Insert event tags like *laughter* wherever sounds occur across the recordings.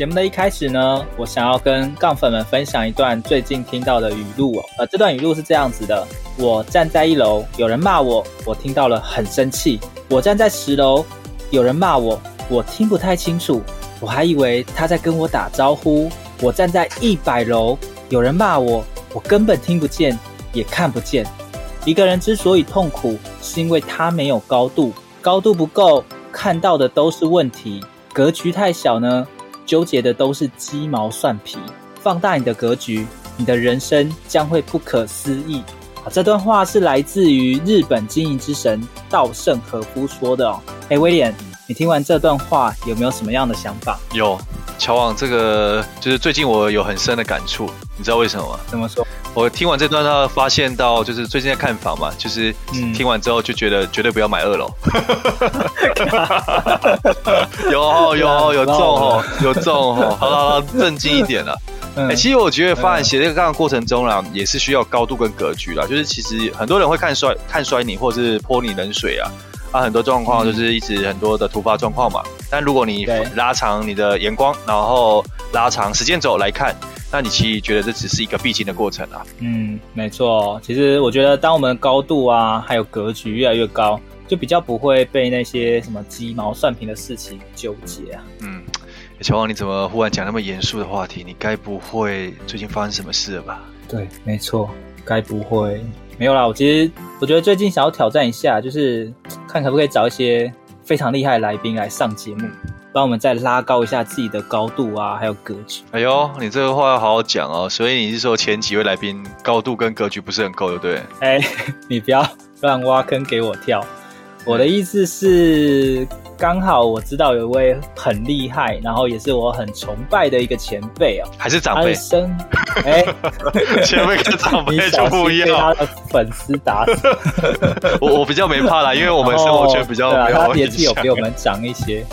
节目的一开始呢，我想要跟杠粉们分享一段最近听到的语录哦。呃，这段语录是这样子的：我站在一楼，有人骂我，我听到了很生气；我站在十楼，有人骂我，我听不太清楚，我还以为他在跟我打招呼；我站在一百楼，有人骂我，我根本听不见，也看不见。一个人之所以痛苦，是因为他没有高度，高度不够，看到的都是问题；格局太小呢，纠结的都是鸡毛蒜皮，放大你的格局，你的人生将会不可思议。啊，这段话是来自于日本经营之神稻盛和夫说的哦。哎，威廉，你听完这段话有没有什么样的想法？有，乔王，这个就是最近我有很深的感触，你知道为什么吗？怎么说？我听完这段呢，发现到就是最近在看房嘛，就是听完之后就觉得绝对不要买二楼。*laughs* 嗯、有有有中哦，有中哦，好了好了，正经一点了。哎、其实我觉得发展斜杠的过程中啦，也是需要高度跟格局啦。就是其实很多人会看衰看衰你，或者是泼你冷水啊。啊，很多状况就是一直很多的突发状况嘛。但如果你拉长你的眼光，然后拉长时间轴来看。那你其实觉得这只是一个必经的过程啊？嗯，没错。其实我觉得，当我们的高度啊，还有格局越来越高，就比较不会被那些什么鸡毛蒜皮的事情纠结啊。嗯，小王，你怎么忽然讲那么严肃的话题？你该不会最近发生什么事了吧？对，没错，该不会没有啦。我其实我觉得最近想要挑战一下，就是看可不可以找一些非常厉害的来宾来上节目。帮我们再拉高一下自己的高度啊，还有格局。哎呦，你这个话要好好讲哦。所以你是说前几位来宾高度跟格局不是很够，对不对？哎，*laughs* 你不要乱挖坑给我跳。我的意思是。刚好我知道有一位很厉害，然后也是我很崇拜的一个前辈哦，还是长辈？生哎，*laughs* 前辈跟长辈 *laughs* 就不一样，被他的粉丝打死。*laughs* 我我比较没怕啦，因为我们生活圈比较没有、哦、他年纪有比我们长一些。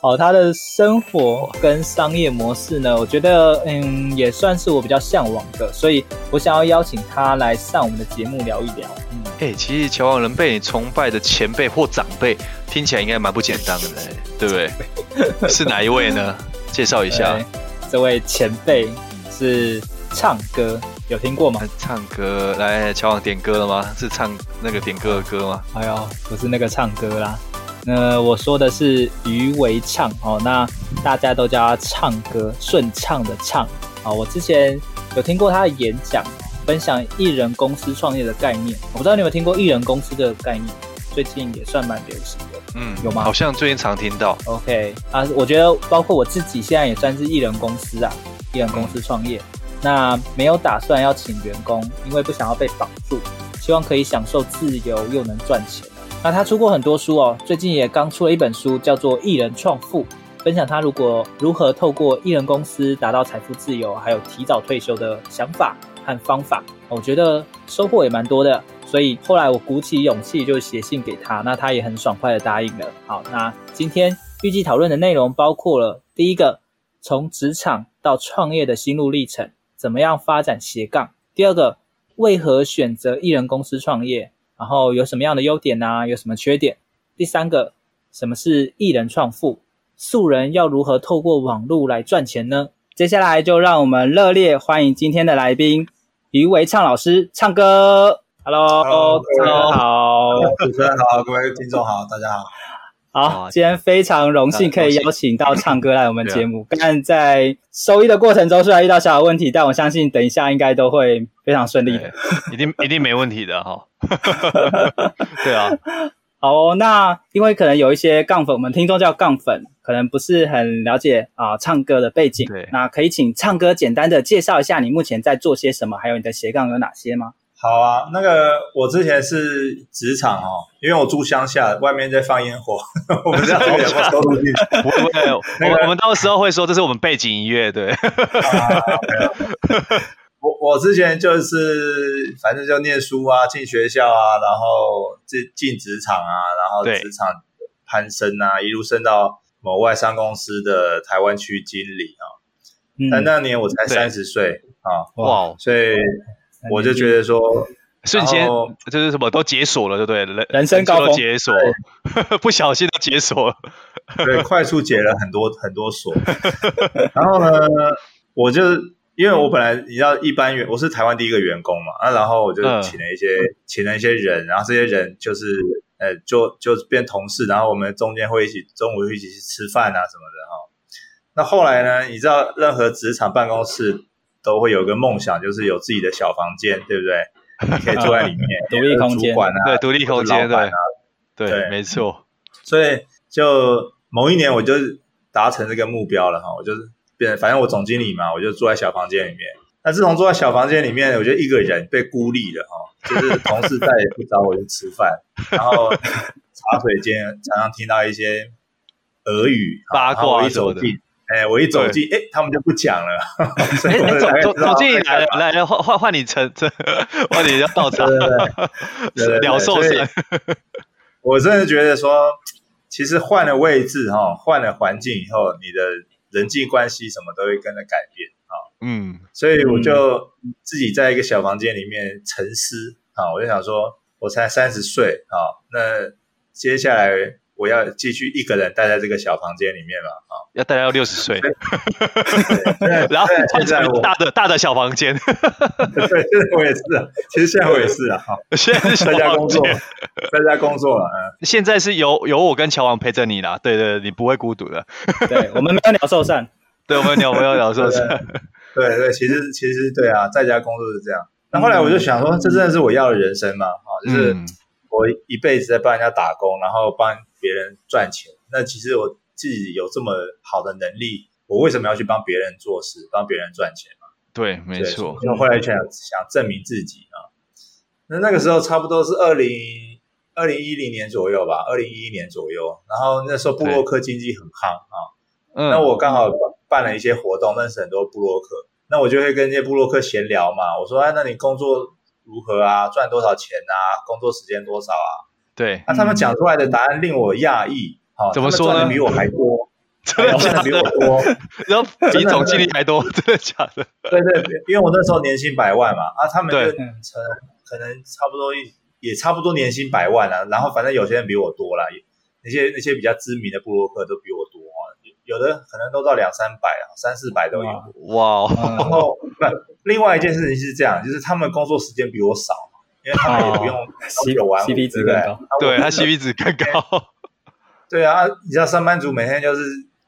好，他的生活跟商业模式呢，我觉得嗯也算是我比较向往的，所以我想要邀请他来上我们的节目聊一聊。嗯，哎、欸，其实乔王能被你崇拜的前辈或长辈。听起来应该蛮不简单的，*laughs* 对不对？是哪一位呢？介绍一下。这位前辈是唱歌，有听过吗？唱歌，来，乔王点歌了吗？是唱那个点歌的歌吗？哎呦，不是那个唱歌啦。那我说的是余为唱哦，那大家都叫他唱歌，顺畅的唱啊。我之前有听过他的演讲，分享艺人公司创业的概念。我不知道你有没有听过艺人公司这个概念？最近也算蛮流行的。嗯，有吗？好像最近常听到。OK 啊，我觉得包括我自己现在也算是艺人公司啊，艺人公司创业。嗯、那没有打算要请员工，因为不想要被绑住，希望可以享受自由又能赚钱。那他出过很多书哦，最近也刚出了一本书，叫做《艺人创富》，分享他如果如何透过艺人公司达到财富自由，还有提早退休的想法和方法。我觉得收获也蛮多的。所以后来我鼓起勇气就写信给他，那他也很爽快的答应了。好，那今天预计讨论的内容包括了第一个，从职场到创业的心路历程，怎么样发展斜杠；第二个，为何选择艺人公司创业，然后有什么样的优点啊，有什么缺点；第三个，什么是艺人创富，素人要如何透过网络来赚钱呢？接下来就让我们热烈欢迎今天的来宾，于维畅老师，唱歌。Hello，大家好，主持人好，各位听众好，大家好。好，今天非常荣幸可以邀请到唱歌来我们节目。*laughs* 刚刚在收音的过程中虽然遇到小小问题，但我相信等一下应该都会非常顺利的，一定 *laughs* 一定没问题的哈。*laughs* 对啊，好，那因为可能有一些杠粉，我们听众叫杠粉，可能不是很了解啊唱歌的背景。对，那可以请唱歌简单的介绍一下你目前在做些什么，还有你的斜杠有哪些吗？好啊，那个我之前是职场哦，因为我住乡下，外面在放烟火，*laughs* 我不知道有没有收录进去。*laughs* 不会，我们到时候会说这是我们背景音乐，对。啊、我我之前就是反正就念书啊，进学校啊，然后进进职场啊，然后职场攀升啊，一路升到某外商公司的台湾区经理啊。嗯、但那年我才三十岁啊，哇！所以我就觉得说，*laughs* 瞬间就是什么都解锁了，对不对？人人生高峰解锁，*laughs* 不小心都解锁了，*laughs* 对，快速解了很多很多锁。然后呢，我就因为我本来你知道，一般员我是台湾第一个员工嘛，啊，然后我就请了一些、嗯、请了一些人，然后这些人就是呃，就就变同事，然后我们中间会一起中午会一起去吃饭啊什么的哈。那后来呢？你知道，任何职场办公室都会有个梦想，就是有自己的小房间，对不对？*laughs* 你可以坐在里面，*laughs* 独立空间，啊，对，独立空间，对，对，对，没错。所以就某一年，我就达成这个目标了哈。我就是变，反正我总经理嘛，我就坐在小房间里面。那自从坐在小房间里面，我就一个人被孤立了哈，就是同事再也不找我去吃饭，然后茶水间常常听到一些俄语八卦什么的。哎，我一走进，哎，他们就不讲了。*laughs* 哎，走走走进来了，来来换换换你成这，换你要倒茶，鸟兽散。*laughs* 我真的觉得说，其实换了位置哈，换了环境以后，你的人际关系什么都会跟着改变啊。嗯，所以我就自己在一个小房间里面沉思啊，我就想说，我才三十岁啊，那接下来。我要继续一个人待在这个小房间里面了？啊，要待到六十岁，*laughs* 然后换成大的大的小房间。对，现在我也是啊，其实现在我也是啊。好，现在是在家工作，*laughs* 在家工作了。嗯，现在是有有我跟乔王陪着你啦。对对，你不会孤独的。对，我们没有鸟兽散。*laughs* 对，我们鸟没有鸟兽散。对对，其实其实对啊，在家工作是这样。那后来我就想说，这真的是我要的人生吗？啊，就是我一辈子在帮人家打工，然后帮。别人赚钱，那其实我自己有这么好的能力，我为什么要去帮别人做事，帮别人赚钱嘛？对，没错。因为后来想想证明自己啊，那那个时候差不多是二零二零一零年左右吧，二零一一年左右。然后那时候布洛克经济很夯啊，嗯，那我刚好办了一些活动，认识很多布洛克，那我就会跟这些布洛克闲聊嘛。我说，哎，那你工作如何啊？赚多少钱啊？工作时间多少啊？对，那他们讲出来的答案令我讶异，好，怎么说呢？比我还多，*laughs* 赚的比我多，*laughs* 然后比总经理还多，真的假的？*laughs* 对对，因为我那时候年薪百万嘛，啊，他们就成可能差不多也差不多年薪百万啊，然后反正有些人比我多啦，那些那些比较知名的布洛克都比我多啊，有的可能都到两三百啊，三四百都有。哇，然后不，另外一件事情是这样，就是他们工作时间比我少。因为他们也不用有玩，CP 值更高。*laughs* 对，他 CP 值更高。对啊，你知道上班族每天就是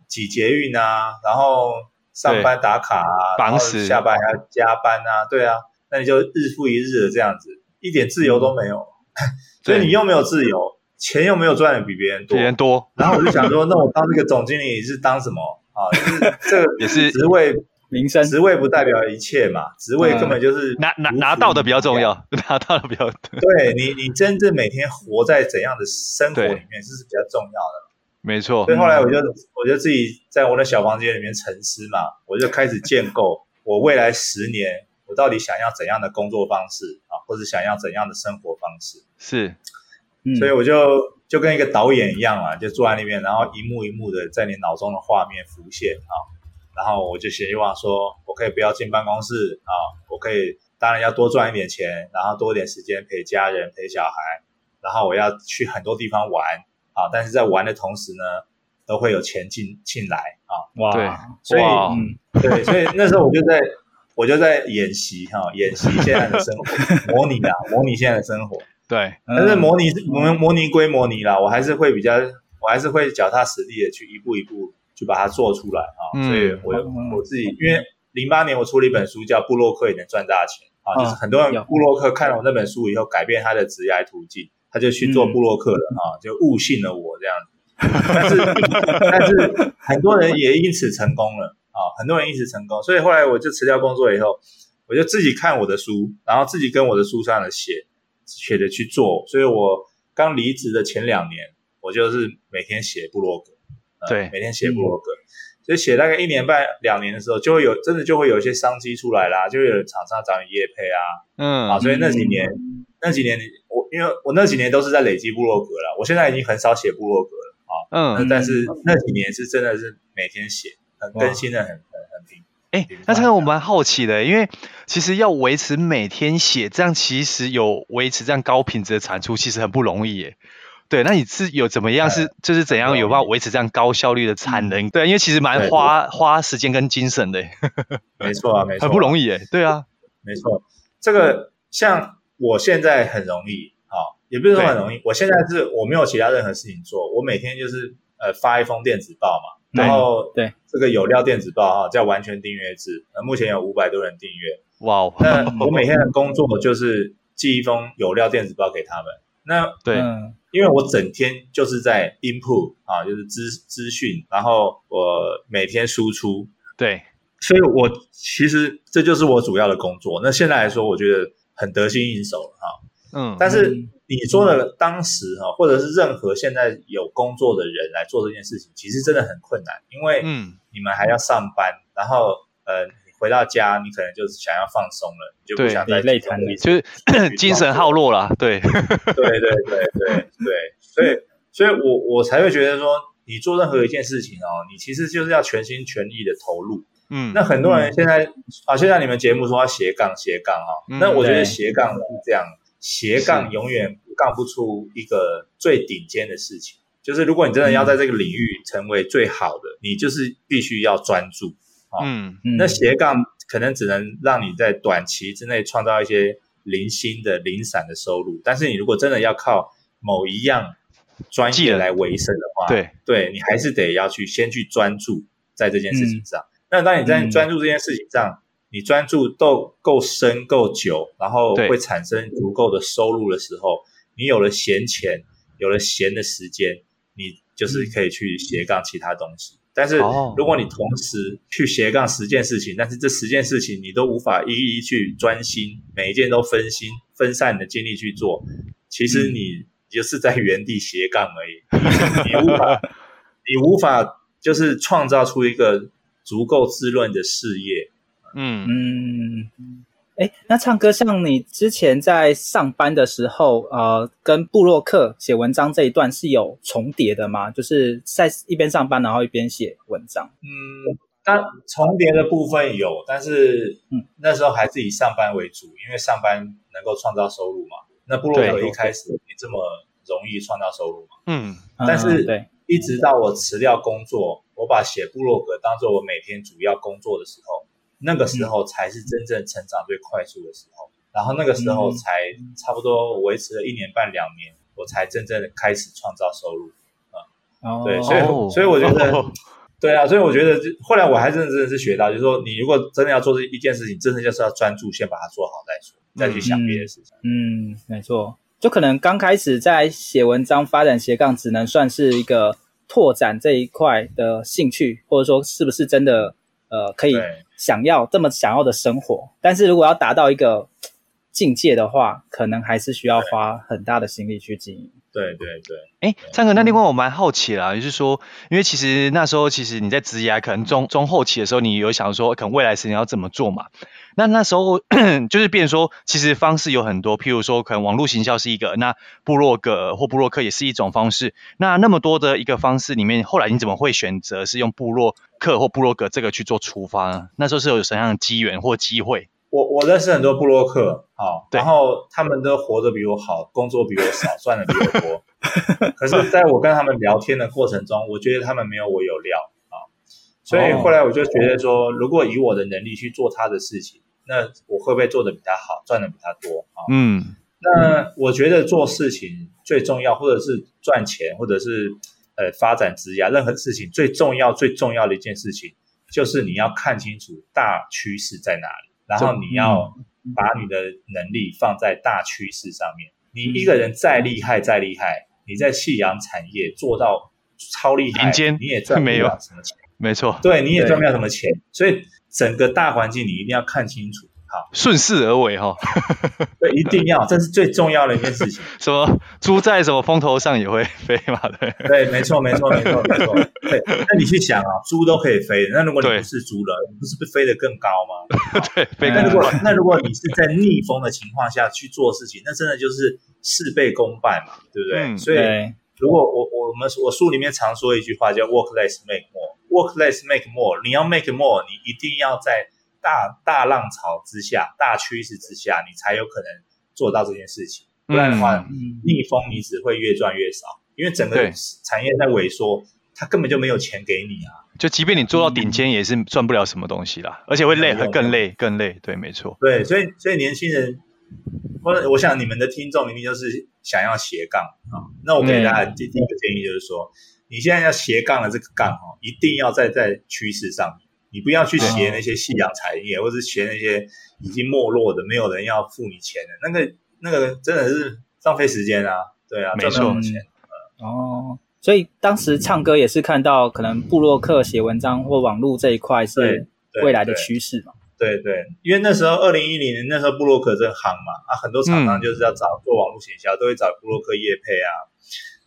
挤捷运啊，然后上班打卡啊，然后下班还要加班啊，对啊，那你就日复一日的这样子，一点自由都没有。*laughs* 所以你又没有自由，钱又没有赚的比别人多。别人多。然后我就想说，那我当这个总经理是当什么啊？就是这个 *laughs* 也是职位。名声职位不代表一切嘛，职位根本就是拿拿拿到的比较重要，*laughs* 拿到的比较对你你真正每天活在怎样的生活里面，这是比较重要的。没错。所以后来我就我就自己在我的小房间里面沉思嘛，我就开始建构我未来十年我到底想要怎样的工作方式啊，或者想要怎样的生活方式。是，所以我就就跟一个导演一样啊，就坐在那边，然后一幕一幕的在你脑中的画面浮现啊。然后我就希望说，我可以不要进办公室啊，我可以当然要多赚一点钱，然后多一点时间陪家人、陪小孩，然后我要去很多地方玩啊，但是在玩的同时呢，都会有钱进进来啊。哇，对，所以嗯，对，所以那时候我就在我就在演习哈，演习现在的生活，模拟啊，模拟现在的生活。对，但是模拟模模拟归模拟啦，我还是会比较，我还是会脚踏实地的去一步一步。就把它做出来啊！所以我我自己，因为零八年我出了一本书叫《布洛克也能赚大钱》啊，就是很多人布洛克看了我那本书以后，改变他的职业途径，他就去做布洛克了啊，就误信了我这样子。但是但是很多人也因此成功了啊，很多人因此成功，所以后来我就辞掉工作以后，我就自己看我的书，然后自己跟我的书上的写写的去做。所以我刚离职的前两年，我就是每天写部落格。对，每天写部落格，所以写大概一年半两年的时候，就会有真的就会有一些商机出来啦，就会有厂商找你业配啊，嗯。啊，所以那几年、嗯、那几年我因为我那几年都是在累积部落格了，我现在已经很少写部落格了啊，嗯，但是那几年是真的是每天写，很更新的很很很频。哎，那这个我蛮好奇的，因为其实要维持每天写，这样其实有维持这样高品质的产出，其实很不容易耶。对，那你是有怎么样是就是怎样有办法维持这样高效率的产能？对，因为其实蛮花花时间跟精神的。没错啊，没 *laughs* 错，很不容易耶。对啊，没错。这个像我现在很容易啊，也不是说很容易。我现在是我没有其他任何事情做，我每天就是呃发一封电子报嘛，然后对这个有料电子报哈叫完全订阅制，呃目前有五百多人订阅。哇哦，那 *laughs* 我每天的工作就是寄一封有料电子报给他们。那对。因为我整天就是在 input 啊，就是资资讯，然后我每天输出，对，所以我其实这就是我主要的工作。那现在来说，我觉得很得心应手了哈。嗯，但是你说的当时哈，或者是任何现在有工作的人来做这件事情，其实真的很困难，因为嗯，你们还要上班，然后呃。回到家，你可能就是想要放松了，你就不想再累瘫，就是精神耗弱了。*laughs* 对，对对对对对对，所以所以我我才会觉得说，你做任何一件事情哦，你其实就是要全心全意的投入。嗯，那很多人现在、嗯、啊，现在你们节目说要斜杠斜杠哈，那我觉得斜杠是这样，斜杠永远杠不出一个最顶尖的事情。就是如果你真的要在这个领域成为最好的，嗯、你就是必须要专注。嗯，那斜杠可能只能让你在短期之内创造一些零星的零散的收入，但是你如果真的要靠某一样专业来维生的话，对，对你还是得要去先去专注在这件事情上。嗯、那当你在专注这件事情上，嗯、你专注够够深够久，然后会产生足够的收入的时候，你有了闲钱，有了闲的时间，你就是可以去斜杠其他东西。但是如果你同时去斜杠十件事情，但是这十件事情你都无法一一去专心，每一件都分心，分散你的精力去做，其实你就是在原地斜杠而已，*laughs* 你无法，你无法就是创造出一个足够滋润的事业。嗯嗯。哎，那唱歌像你之前在上班的时候，呃，跟布洛克写文章这一段是有重叠的吗？就是在一边上班，然后一边写文章。嗯，但重叠的部分有，但是嗯，那时候还是以上班为主，因为上班能够创造收入嘛。那布洛克一开始没这么容易创造收入嘛。嗯，但是对，一直到我辞掉工作，我把写布洛格当做我每天主要工作的时候。那个时候才是真正成长最快速的时候，然后那个时候才差不多维持了一年半两年，我才真正的开始创造收入。啊。对，所以所以我觉得，*laughs* 对啊，所以我觉得后来我还真的真的是学到，就是说你如果真的要做这一件事情，真的就是要专注，先把它做好再说，再去想别的事情。嗯，没错，就可能刚开始在写文章、发展斜杠，只能算是一个拓展这一块的兴趣，或者说是不是真的呃可以。想要这么想要的生活，但是如果要达到一个境界的话，可能还是需要花很大的心力去经营。对对对。哎，三哥，那另外我蛮好奇啦，就是说，因为其实那时候其实你在职涯可能中中后期的时候，你有想说可能未来十年要怎么做嘛？那那时候 *coughs* 就是变成说，其实方式有很多，譬如说可能网络行销是一个，那部落格或部落客也是一种方式。那那么多的一个方式里面，后来你怎么会选择是用部落客或部落格这个去做出发呢？那时候是有什么样的机缘或机会？我我认识很多布洛克啊，然后他们都活得比我好，工作比我少，赚的比我多。*laughs* 可是，在我跟他们聊天的过程中，我觉得他们没有我有料啊。所以后来我就觉得说，如果以我的能力去做他的事情，那我会不会做得比他好，赚的比他多啊？嗯，那我觉得做事情最重要，或者是赚钱，或者是呃发展职业，任何事情最重要、最重要的一件事情，就是你要看清楚大趋势在哪里。然后你要把你的能力放在大趋势上面。你一个人再厉害再厉害，你在夕阳产业做到超厉害，你也赚不了什么钱。没错，对，你也赚不了什么钱。所以整个大环境你一定要看清楚。好，顺势而为哈。*laughs* 对，一定要，这是最重要的一件事情。*laughs* 什么猪在什么风头上也会飞嘛？对，对，没错，没错，没错，没错。*laughs* 对，那你去想啊，猪都可以飞，那如果你不是猪了，你不是不飞得更高吗？对，飞那如果那如果你是在逆风的情况下去做事情，那真的就是事倍功半嘛，对不对？嗯、所以，如果我我们我书里面常说一句话叫 “work less make more”，“work less make more”，你要 make more，你一定要在。大大浪潮之下，大趋势之下，你才有可能做到这件事情。不然的话，嗯、逆风你只会越赚越少，因为整个产业在萎缩，它根本就没有钱给你啊。就即便你做到顶尖，也是赚不了什么东西啦，而且会累，会更累，更累。对，没错。对，所以所以年轻人，我我想你们的听众一定就是想要斜杠啊。那我给大家第第一个建议就是说，你现在要斜杠的这个杠哦，一定要在在趋势上面。你不要去学那些夕阳产业，或者是学那些已经没落的、没有人要付你钱的，那个那个真的是浪费时间啊！对啊，赚不到钱。哦，所以当时唱歌也是看到，可能布洛克写文章或网络这一块是未来的趋势嘛？对对，对，因为那时候二零一零年那时候布洛克正行嘛，啊，很多厂商就是要找做网络行销，都会找布洛克业配啊，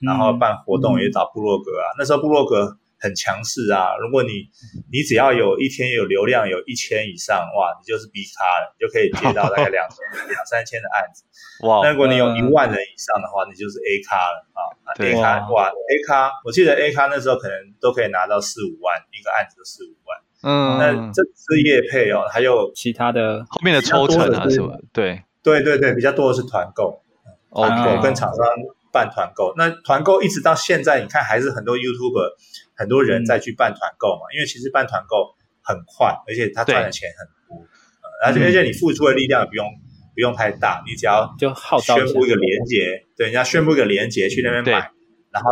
然后办活动也找布洛格啊。那时候布洛格。很强势啊！如果你你只要有一天有流量有一千以上，哇，你就是 B 咖了，你就可以接到大概两千 *laughs* 两三千的案子。哇！那如果你有一万人以上的话，你就是 A 咖了啊！A 咖哇，A 咖，我记得 A 咖那时候可能都可以拿到四五万一个案子，四五万。嗯，那这是业配哦，还有其他的后面的抽成啊什么？对对对对，比较多的是团购，团购跟厂商办团购。那团购一直到现在，你看还是很多 YouTuber。很多人再去办团购嘛，嗯、因为其实办团购很快，而且他赚的钱很多，而且、呃、而且你付出的力量也不用不用太大，你只要就号召宣布一个连接，对，人家宣布一个连接去那边买，然后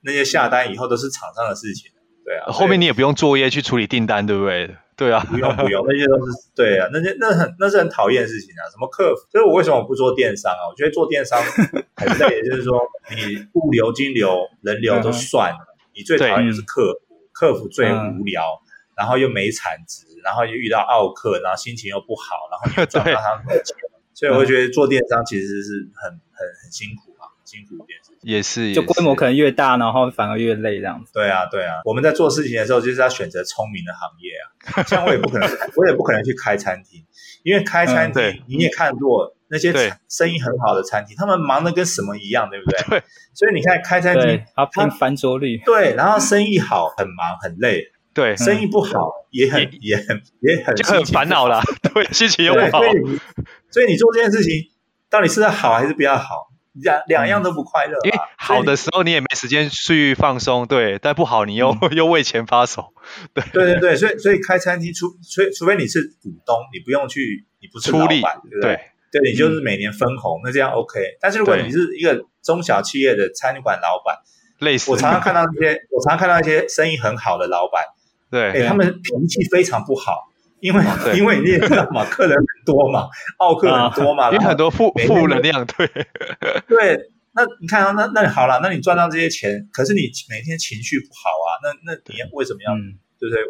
那些下单以后都是厂商的事情，对啊，后面你也不用作业去处理订单，对不对？对啊，不用不用，*laughs* 那些都是对啊，那些那很那是很讨厌的事情啊，什么客服，所以我为什么不做电商啊？我觉得做电商很累，就是说你物流、金流、人流都算了。嗯你最讨厌就是客服，客服最无聊，然后又没产值，然后又遇到奥客，然后心情又不好，然后你又 *laughs* 赚不到他们的钱，所以我会觉得做电商其实是很很很辛苦嘛，辛苦一点。也是，就规模可能越大，然后反而越累这样子。对啊，对啊，我们在做事情的时候就是要选择聪明的行业啊，像我也不可能，*laughs* 我也不可能去开餐厅，因为开餐厅你也看过。那些生意很好的餐厅，他们忙得跟什么一样，对不对？对。所以你看，开餐厅，他拼翻桌率。对，然后生意好，很忙很累。对，生意不好也很也很也很就很烦恼啦。*laughs* 对，心情又不好。所以你做这件事情，到底是要好还是不要好？两两样都不快乐。因为好的时候你也没时间去放松，对；但不好你又 *laughs* 又为钱发愁。对对对对，所以所以开餐厅，除除除非你是股东，你不用去，你不是老板，对不对？对，你就是每年分红，嗯、那这样 OK。但是如果你是一个中小企业的餐馆老板，类似，我常常看到那些，我常常看到一些生意很好的老板，对，哎，他们脾气非常不好，因为对因为你也知道嘛，客人很多嘛，*laughs* 奥客很多嘛，啊、有很多负负能量，对，*laughs* 对。那你看啊，那那好了，那你赚到这些钱，可是你每天情绪不好啊，那那你为什么要，嗯、对不对？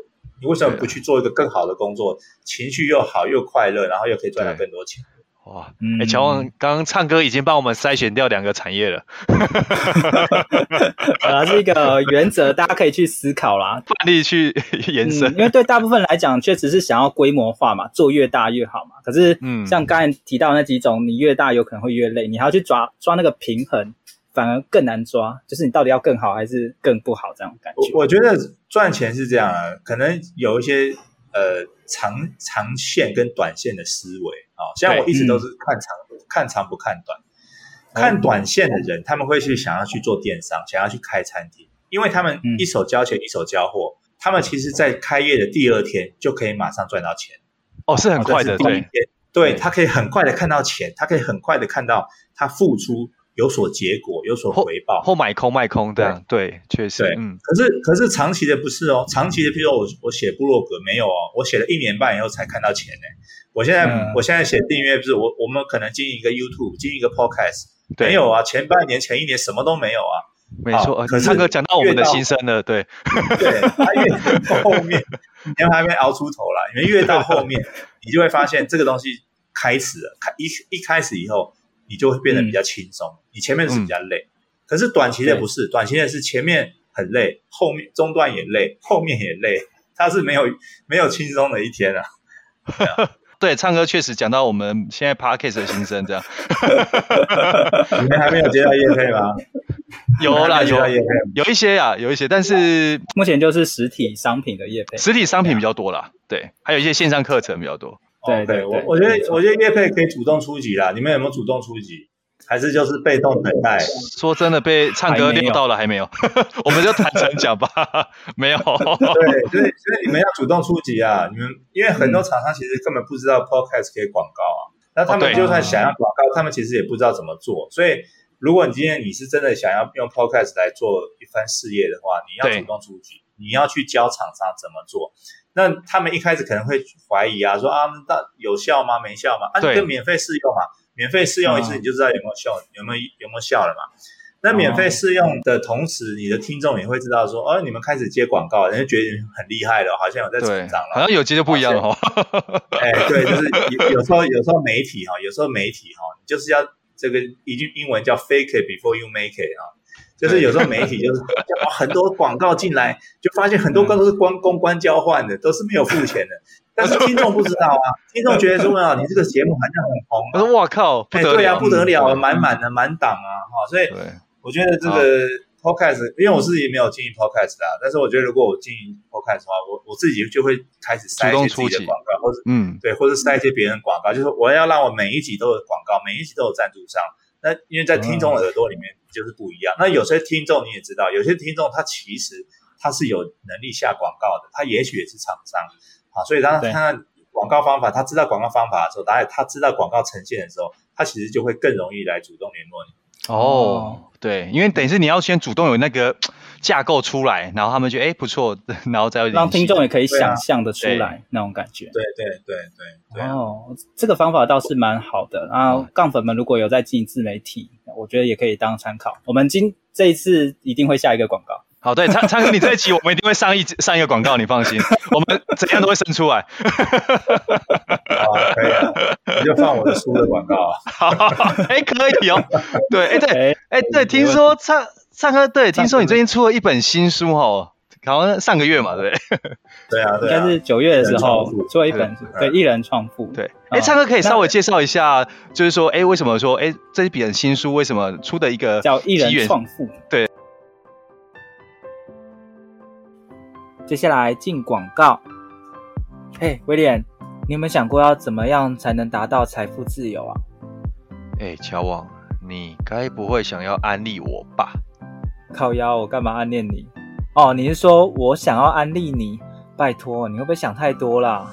你为什么不去做一个更好的工作，情绪又好又快乐，然后又可以赚到更多钱？哇，哎，乔旺刚刚唱歌已经帮我们筛选掉两个产业了，*laughs* 啊，是一个原则，大家可以去思考啦，范例去延伸，因为对大部分来讲，确实是想要规模化嘛，做越大越好嘛。可是，嗯，像刚才提到那几种，你越大有可能会越累，你还要去抓抓那个平衡，反而更难抓。就是你到底要更好还是更不好这种感觉。我我觉得赚钱是这样啊，可能有一些呃长长线跟短线的思维。哦，像我一直都是看长、嗯、看长不看短，看短线的人，他们会去想要去做电商，想要去开餐厅，因为他们一手交钱、嗯、一手交货，他们其实在开业的第二天就可以马上赚到钱。哦，是很快的，对，对，他可以很快的看到钱，他可以很快的看到他付出有所结果，有所回报，后买空卖空这样，对，对，确实，对，嗯。可是可是长期的不是哦，长期的，譬如说我我写部落格没有哦，我写了一年半以后才看到钱呢。我现在、嗯、我现在写订阅不是我我们可能经营一个 YouTube，经营一个 Podcast，对没有啊，前半年前一年什么都没有啊，没错。可是唱歌讲到我们的心声了，对，*laughs* 对，他越到后面，你还没熬出头来，你们越到后面，你就会发现这个东西开始了，开一一开始以后，你就会变得比较轻松。嗯、你前面是比较累，嗯、可是短期的不是，短期的是前面很累，后面中段也累，后面也累，*laughs* 它是没有 *laughs* 没有轻松的一天啊。*laughs* 对，唱歌确实讲到我们现在 Podcast 的心声，这样。你们还没有接到业配吗？有啦，有有一些呀，有一些，但是目前就是实体商品的业配，实体商品比较多啦。对，还有一些线上课程比较多。对对，我我觉得我觉得业配可以主动出击啦，你们有没有主动出击？还是就是被动等待。说真的，被唱歌撩到了还没有？*laughs* 我们就坦诚讲吧，*laughs* 没有。对，所以所以你们要主动出击啊！你们因为很多厂商其实根本不知道 Podcast 可以广告啊，那他们就算想要广告，他们其实也不知道怎么做。所以如果你今天你是真的想要用 Podcast 来做一番事业的话，你要主动出击，你要去教厂商怎么做。那他们一开始可能会怀疑啊，说啊，那有效吗？没效吗？啊，你就免费试用嘛。免费试用一次，你就知道有没有效，有没有有没有效了嘛？那免费试用的同时，你的听众也会知道说，哦，你们开始接广告，人家觉得你很厉害了，好像有在成长了。好像有接就不一样了哈。*laughs* 哎，对，就是有有时候有时候媒体哈，有时候媒体哈，你就是要这个一句英文叫 fake it before you make it 啊，就是有时候媒体就是 *laughs* 很多广告进来，就发现很多都是光公关交换的，都是没有付钱的。*laughs* 但是听众不知道啊，听众觉得说啊，你这个节目好像很红，我说我靠，哎，对啊，不得了，满满的满档啊，哈，所以我觉得这个 podcast，因为我自己没有经营 podcast 啊，但是我觉得如果我经营 podcast 的话，我我自己就会开始塞一些自己的广告，或者嗯，对，或者塞一些别人广告，就是我要让我每一集都有广告，每一集都有赞助商。那因为在听众耳朵里面就是不一样。那有些听众你也知道，有些听众他其实他是有能力下广告的，他也许也是厂商。啊，所以当他广告方法，他知道广告方法的时候，当然他知道广告呈现的时候，他其实就会更容易来主动联络你。哦，对，因为等于是你要先主动有那个架构出来，然后他们觉得哎不错，*laughs* 然后再让听众也可以想象的出来那种感觉。对对对对。哦，这个方法倒是蛮好的。然后杠粉们如果有在经营自媒体，我觉得也可以当参考。我们今这一次一定会下一个广告。好，对，昌昌哥，你这一期我们一定会上一 *laughs* 上一个广告，你放心，*laughs* 我们怎样都会生出来。好，可以啊，你就放我的书的广告啊。好，哎，可以哦。对，哎，对，哎，对，听说昌昌哥，对，听说你最近出了一本新书哦，好像上个月嘛，对。对啊，应该是九月的时候出了一本，对，一人创富。对，哎，昌哥可以稍微介绍一下，就是说，哎，为什么说，哎，这一本新书为什么出的一个叫一人创富？对。接下来进广告。嘿，威廉，你有没有想过要怎么样才能达到财富自由啊？哎，乔王，你该不会想要安利我吧？靠腰，我干嘛暗恋你？哦，你是说我想要安利你？拜托，你会不会想太多啦？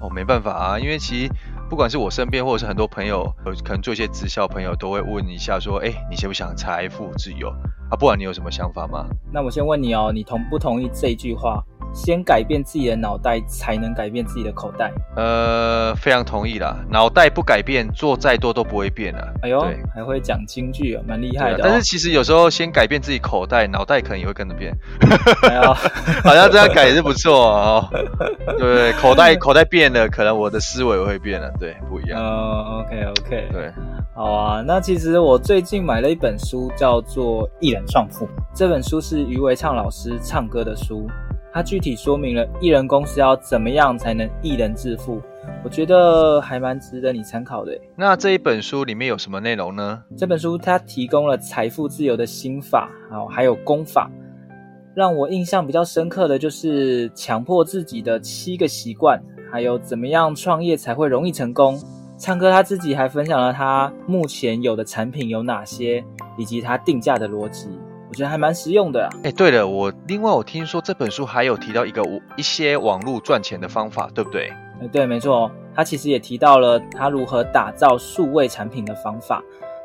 哦，没办法啊，因为其实不管是我身边或者是很多朋友，可能做一些直销朋友都会问一下说，哎，你想不想财富自由？啊，不管你有什么想法吗？那我先问你哦，你同不同意这一句话？先改变自己的脑袋，才能改变自己的口袋。呃，非常同意啦。脑袋不改变，做再多都不会变了。哎呦，对还会讲京剧哦，蛮厉害的，哦。但是其实有时候先改变自己口袋，脑袋可能也会跟着变。哎呦，*laughs* 好像这样改也是不错哦。对？口袋 *laughs* 口袋变了，可能我的思维也会变了。对，不一样。哦，OK OK。对，好啊。那其实我最近买了一本书，叫做《一人创富》。这本书是余维畅老师唱歌的书。他具体说明了艺人公司要怎么样才能艺人致富，我觉得还蛮值得你参考的。那这一本书里面有什么内容呢？这本书它提供了财富自由的心法，好，还有功法。让我印象比较深刻的就是强迫自己的七个习惯，还有怎么样创业才会容易成功。唱歌他自己还分享了他目前有的产品有哪些，以及他定价的逻辑。我觉得还蛮实用的啊！哎，对了，我另外我听说这本书还有提到一个一些网络赚钱的方法，对不对？哎，对，没错，他其实也提到了他如何打造数位产品的方法，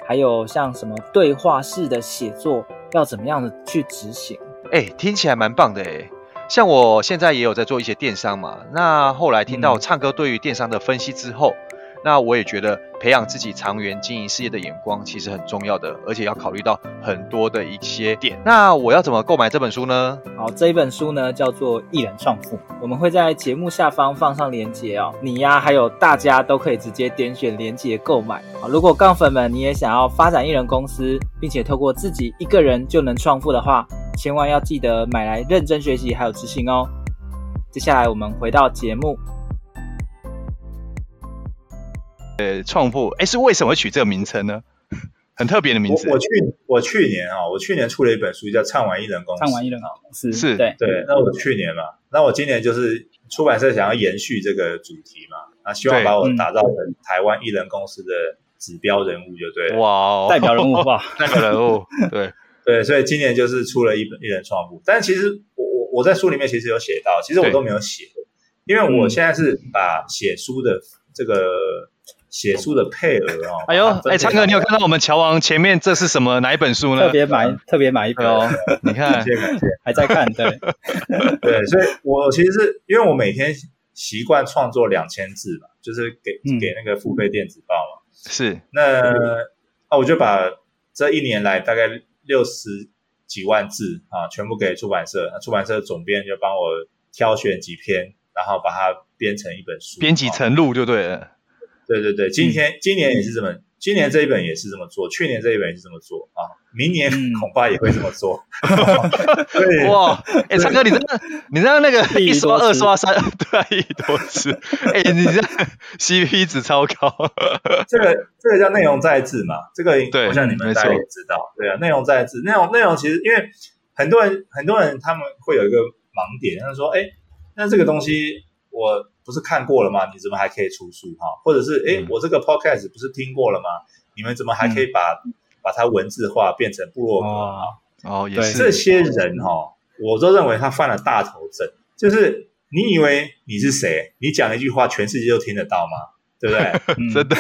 还有像什么对话式的写作要怎么样的去执行。哎，听起来蛮棒的哎！像我现在也有在做一些电商嘛，那后来听到唱歌对于电商的分析之后，那我也觉得培养自己长远经营事业的眼光，其实很重要的，而且要考虑到很多的一些点。那我要怎么购买这本书呢？好，这一本书呢叫做《一人创富》，我们会在节目下方放上链接哦。你呀，还有大家都可以直接点选链接购买。好，如果杠粉们你也想要发展一人公司，并且透过自己一个人就能创富的话，千万要记得买来认真学习还有执行哦。接下来我们回到节目。呃，创富，哎，是为什么会取这个名称呢？*laughs* 很特别的名字。我，我去我去年啊，我去年出了一本书叫《唱完艺人公司》。唱完艺人公司是，对对。那我去年嘛，那我今年就是出版社想要延续这个主题嘛，那希望把我打造成台湾艺人公司的指标人物，就对。哇哦，*laughs* 代表人物哇，*laughs* 代表人物，对对，所以今年就是出了一本艺人创富。但其实我我我在书里面其实有写到，其实我都没有写，因为我现在是把写书的这个。写书的配额哦，*laughs* 哎呦，哎，昌哥，你有看到我们乔王前面这是什么哪一本书呢？特别买，*laughs* 特别买一本哦。*laughs* 你看，谢谢感谢，还在看，对，对，所以我其实是因为我每天习惯创作两千字吧，就是给给那个付费电子报嘛，是。那啊，我就把这一年来大概六十几万字啊，全部给出版社，那出版社总编就帮我挑选几篇，然后把它编成一本书，编辑成录就对了。对对对，今天今年也是这么，今年这一本也是这么做，去年这一本也是这么做啊，明年恐怕也会这么做。*laughs* 对。哇，哎，昌哥，你真的你这样那个 *laughs* 一刷二刷三，*laughs* 对，一亿多次，哎，你这 CP 值超高。这个这个叫内容再制嘛，这个对，我想你们大家也知道，对啊，内容再制，内容内容其实因为很多人很多人他们会有一个盲点，他说，哎，那这个东西我。不是看过了吗？你怎么还可以出书哈？或者是诶，我这个 podcast 不是听过了吗？你们怎么还可以把、嗯、把它文字化变成部落格啊？哦，也是这些人哈，我都认为他犯了大头症。就是你以为你是谁？你讲一句话，全世界都听得到吗？对不对？*laughs* 嗯、真的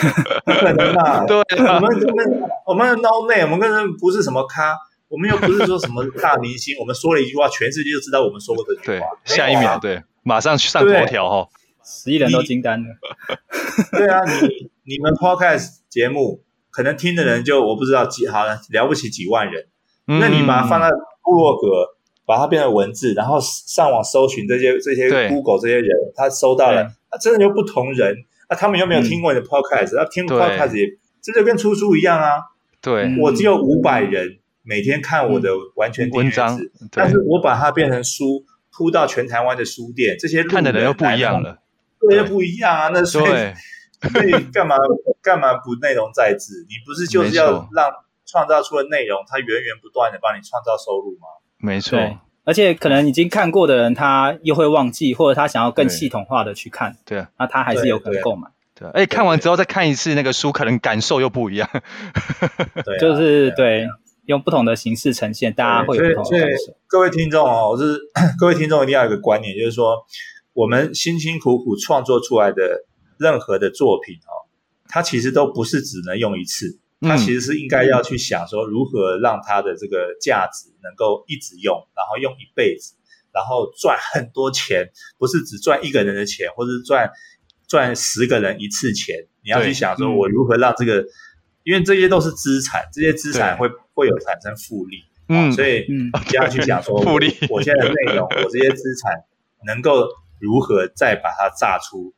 不可能嘛？*laughs* 对、啊，我们我们我们 no name，我们根本不是什么咖，我们又不是说什么大明星。我们说了一句话，全世界就知道我们说过这句话。下一秒，对，马上去上头条哈。十亿人都惊呆了。*laughs* 对啊，你你们 podcast 节目可能听的人就我不知道几好了，了不起几万人。嗯、那你把它放在部落格，把它变成文字，然后上网搜寻这些这些 Google 这些人，他搜到了，他真的就不同人。那他们又没有听过你的 podcast？那、嗯、听 podcast 也这就跟出书一样啊。对，我只有五百人每天看我的完全文章，但是我把它变成书铺到全台湾的书店，这些看的人又不一样了。对，又不一样啊！那所以 *laughs* 所以干嘛干嘛不内容在制？你不是就是要让创造出的内容，它源源不断的帮你创造收入吗？没错，而且可能已经看过的人，他又会忘记，或者他想要更系统化的去看，对啊，那他还是有可能购买。对，而且看完之后再看一次那个书，可能感受又不一样。对，就是对，用不同的形式呈现，大家会有不同的感受。各位听众哦，我是 *clears throat* 各位听众一定要有个观念，就是说。我们辛辛苦苦创作出来的任何的作品哦，它其实都不是只能用一次，它其实是应该要去想说如何让它的这个价值能够一直用，然后用一辈子，然后赚很多钱，不是只赚一个人的钱，或者是赚赚十个人一次钱。你要去想说我如何让这个，因为这些都是资产，这些资产会会有产生复利，嗯，所以你要去想说 *laughs* 复利，我现在的内容，我这些资产能够。如何再把它榨出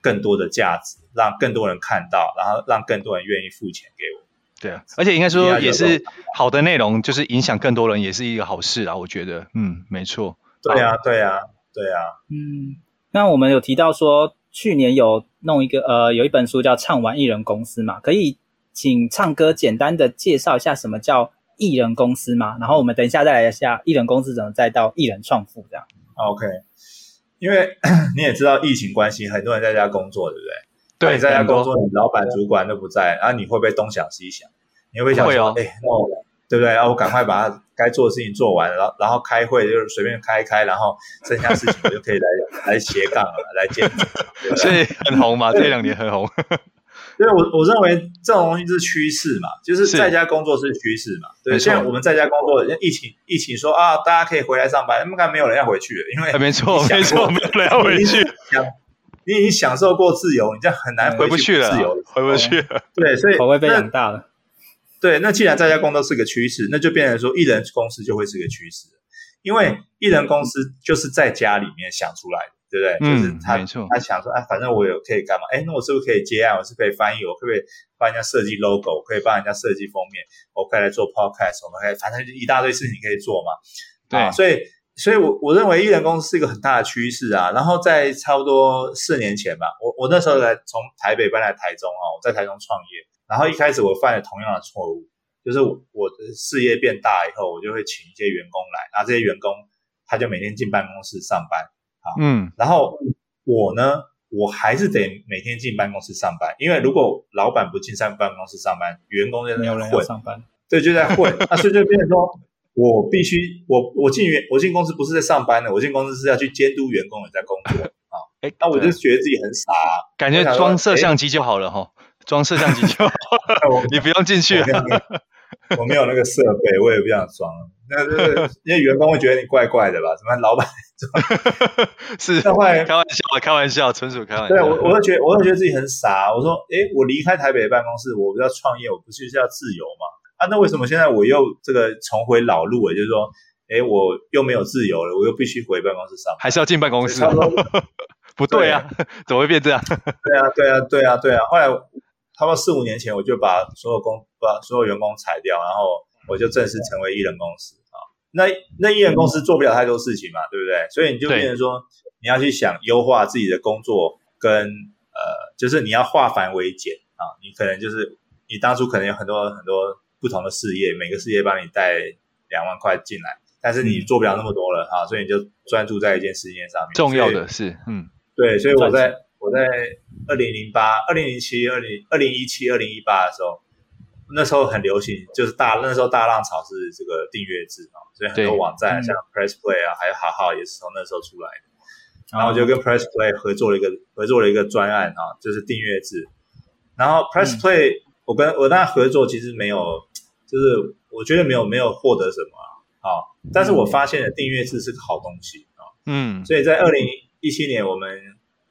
更多的价值，让更多人看到，然后让更多人愿意付钱给我？对啊，而且应该说也是好的内容，就是影响更多人，也是一个好事啊。我觉得，嗯，没错。对啊，对啊，对啊。嗯，那我们有提到说，去年有弄一个呃，有一本书叫《唱完艺人公司》嘛，可以请唱歌简单的介绍一下什么叫艺人公司吗？然后我们等一下再来一下艺人公司怎么再到艺人创富这样。OK。因为 *coughs* 你也知道疫情关系，很多人在家工作，对不对？对，你在家工作，你老板、主管都不在，然后你会不会东想西想？你会不会想说，哎，那我对不对？啊，我赶快把他该做的事情做完，然后然后开会就是随便开一开，然后剩下事情我就可以来 *laughs* 来斜杠了，来兼职。所以很红嘛，这两年很红。因为我我认为这种东西是趋势嘛，就是在家工作是趋势嘛。对，现在我们在家工作，疫情疫情说啊，大家可以回来上班，应该没有人要回去了，因为没错没错，没有人要回去。你已经享受过自由，你这样很难回不去了，自由回不去了。对，所以口味被养大了。对，那既然在家工作是个趋势，那就变成说艺人公司就会是个趋势，因为艺人公司就是在家里面想出来的，对不对？嗯、就是他没错他想说，哎，反正我有可以干嘛？哎，那我是不是可以接案？我是可以翻译？我可不可以帮人家设计 logo？我可以帮人家设计封面？我可以来做 podcast？我们可以反正一大堆事情可以做嘛。对，啊、所以，所以我我认为艺人公司是一个很大的趋势啊。然后在差不多四年前吧，我我那时候来从台北搬来台中啊，我在台中创业，然后一开始我犯了同样的错误。就是我我的事业变大以后，我就会请一些员工来，然后这些员工他就每天进办公室上班，啊，嗯，然后我呢，我还是得每天进办公室上班，因为如果老板不进上办公室上班，员工在那混，上班，对，就在混，*laughs* 那所以就变成说，我必须我我进员我进公司不是在上班的，我进公司是要去监督员工的在工作。啊，哎，那我就觉得自己很傻，感觉装摄像机就好了哈，装摄像机就好了，*laughs* 你不用进去。*laughs* 我没有那个设备，我也不想装。那就是因为员工会觉得你怪怪的吧？什么老板装？*laughs* 是开玩笑，开玩笑，纯属开玩笑。对我，我会觉得，我会觉得自己很傻。我说，诶，我离开台北的办公室，我不要创业，我不是要自由吗？啊，那为什么现在我又这个重回老路？也就是说，诶，我又没有自由了，我又必须回办公室上班，还是要进办公室？*laughs* 不对啊，怎么会变这样？对啊，对啊，对啊，对啊。后来。差不多四五年前，我就把所有工把所有员工裁掉，然后我就正式成为艺人公司啊。那那艺人公司做不了太多事情嘛，对不对？所以你就变成说，你要去想优化自己的工作，跟呃，就是你要化繁为简啊。你可能就是你当初可能有很多很多不同的事业，每个事业帮你带两万块进来，但是你做不了那么多了啊，所以你就专注在一件事情上面。重要的是，嗯，对，所以我在。我在二零零八、二零零七、二零二零一七、二零一八的时候，那时候很流行，就是大那时候大浪潮是这个订阅制嘛，所以很多网站像 Press Play 啊，还有好好也是从那时候出来的。然后我就跟 Press Play 合作了一个合作了一个专案啊，就是订阅制。然后 Press Play，我跟我跟他合作其实没有，就是我觉得没有没有获得什么啊，但是我发现了订阅制是个好东西啊，嗯，所以在二零一七年我们。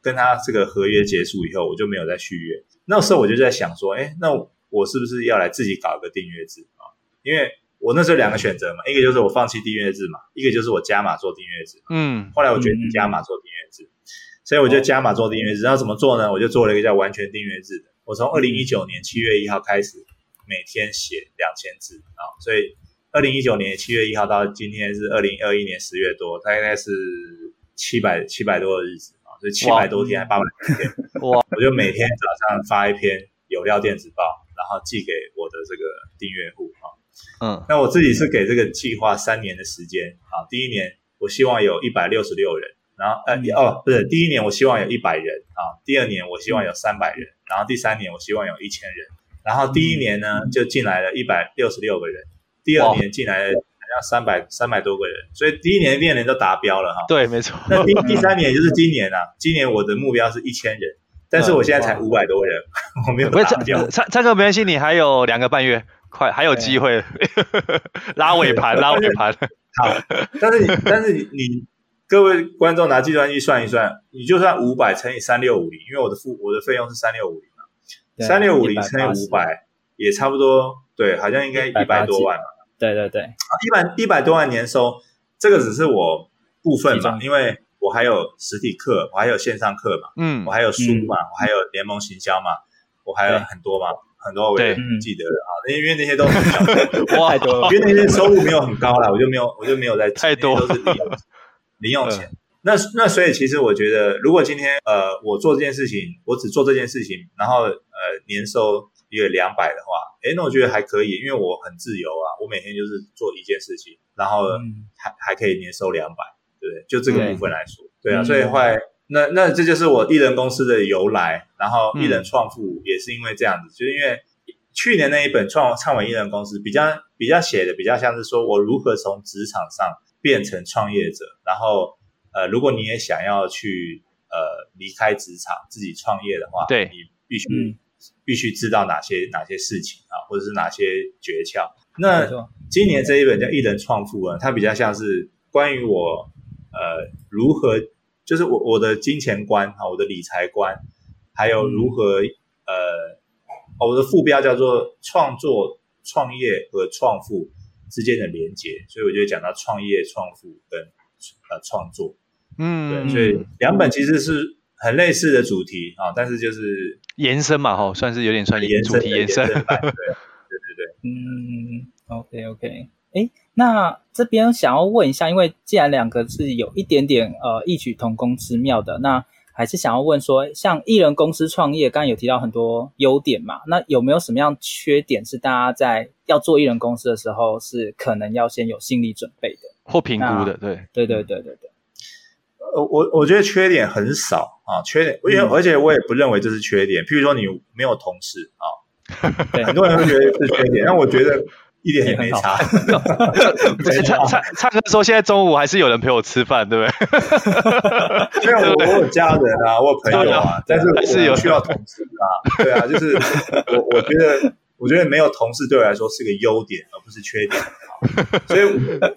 跟他这个合约结束以后，我就没有再续约。那时候我就在想说，哎，那我是不是要来自己搞一个订阅制啊？因为我那时候两个选择嘛，一个就是我放弃订阅制嘛，一个就是我加码做订阅制。嗯，后来我决定加码做订阅制，所以我就加码做订阅制。然后怎么做呢？我就做了一个叫完全订阅制的。我从二零一九年七月一号开始，每天写两千字啊，所以二零一九年七月一号到今天是二零二一年十月多，大概是七百七百多的日子。就七百多天还八百多天，哇！*laughs* 我就每天早上发一篇有料电子报，然后寄给我的这个订阅户啊。嗯，那我自己是给这个计划三年的时间啊。第一年我希望有一百六十六人，然后呃哦不是，第一年我希望有一百人啊，第二年我希望有三百人，然后第三年我希望有一千人，然后第一年呢就进来了一百六十六个人，第二年进来了。要三百三百多个人，所以第一年、第二年都达标了哈。对，没错。那第第三年也就是今年啊，今年我的目标是一千人，但是我现在才五百多人，*laughs* 我没有达标。蔡蔡哥没关系，你还有两个半月，快还有机会 *laughs* 拉尾盘，拉尾盘。好，但是你 *laughs* 但是你你各位观众拿计算机算一算，你就算五百乘以三六五零，因为我的付我的费用是三六五零嘛，三六五零乘以五百也差不多，对，好像应该一百多万嘛。对对对，一百一百多万年收，这个只是我部分嘛，因为我还有实体课，我还有线上课嘛，嗯，我还有书嘛，我还有联盟行销嘛，我还有很多嘛，很多我也记得啊，因为那些都很小，*laughs* 太多了，因为那些收入没有很高啦，我就没有我就没有在太多都是零用零用钱。*laughs* 那那所以其实我觉得，如果今天呃我做这件事情，我只做这件事情，然后呃年收。一个两百的话，诶，那我觉得还可以，因为我很自由啊，我每天就是做一件事情，然后还、嗯、还可以年收两百，对不对？就这个部分来说，对，对啊，所以后来那那这就是我艺人公司的由来，然后艺人创富也是因为这样子，嗯、就是因为去年那一本创创伟艺人公司比较比较写的比较像是说我如何从职场上变成创业者，然后呃，如果你也想要去呃离开职场自己创业的话，对，你必须。嗯必须知道哪些哪些事情啊，或者是哪些诀窍。那今年这一本叫《一人创富》啊，它比较像是关于我呃如何就是我我的金钱观哈，我的理财观，还有如何、嗯、呃，我的副标叫做创作、创业和创富之间的连接，所以我就讲到创业、创富跟呃创作，嗯，对，所以两本其实是很类似的主题啊，但是就是延伸嘛哈，算是有点算延伸主题延伸，*laughs* 对对对对，嗯，OK OK。哎，那这边想要问一下，因为既然两个是有一点点呃异曲同工之妙的，那还是想要问说，像艺人公司创业，刚刚有提到很多优点嘛，那有没有什么样缺点是大家在要做艺人公司的时候是可能要先有心理准备的或评估的？对，对对对对对。呃，我我觉得缺点很少啊，缺点，因为而且我也不认为这是缺点。譬如说你没有同事啊，很多人会觉得是缺点，但我觉得。一点也没差。*laughs* 唱唱唱歌说，现在中午还是有人陪我吃饭，对不对？*laughs* 因为我我有家人啊，我有朋友啊，但是还是有需要同事啊。对啊，就是我我觉得我觉得没有同事对我来说是个优点，而不是缺点。所以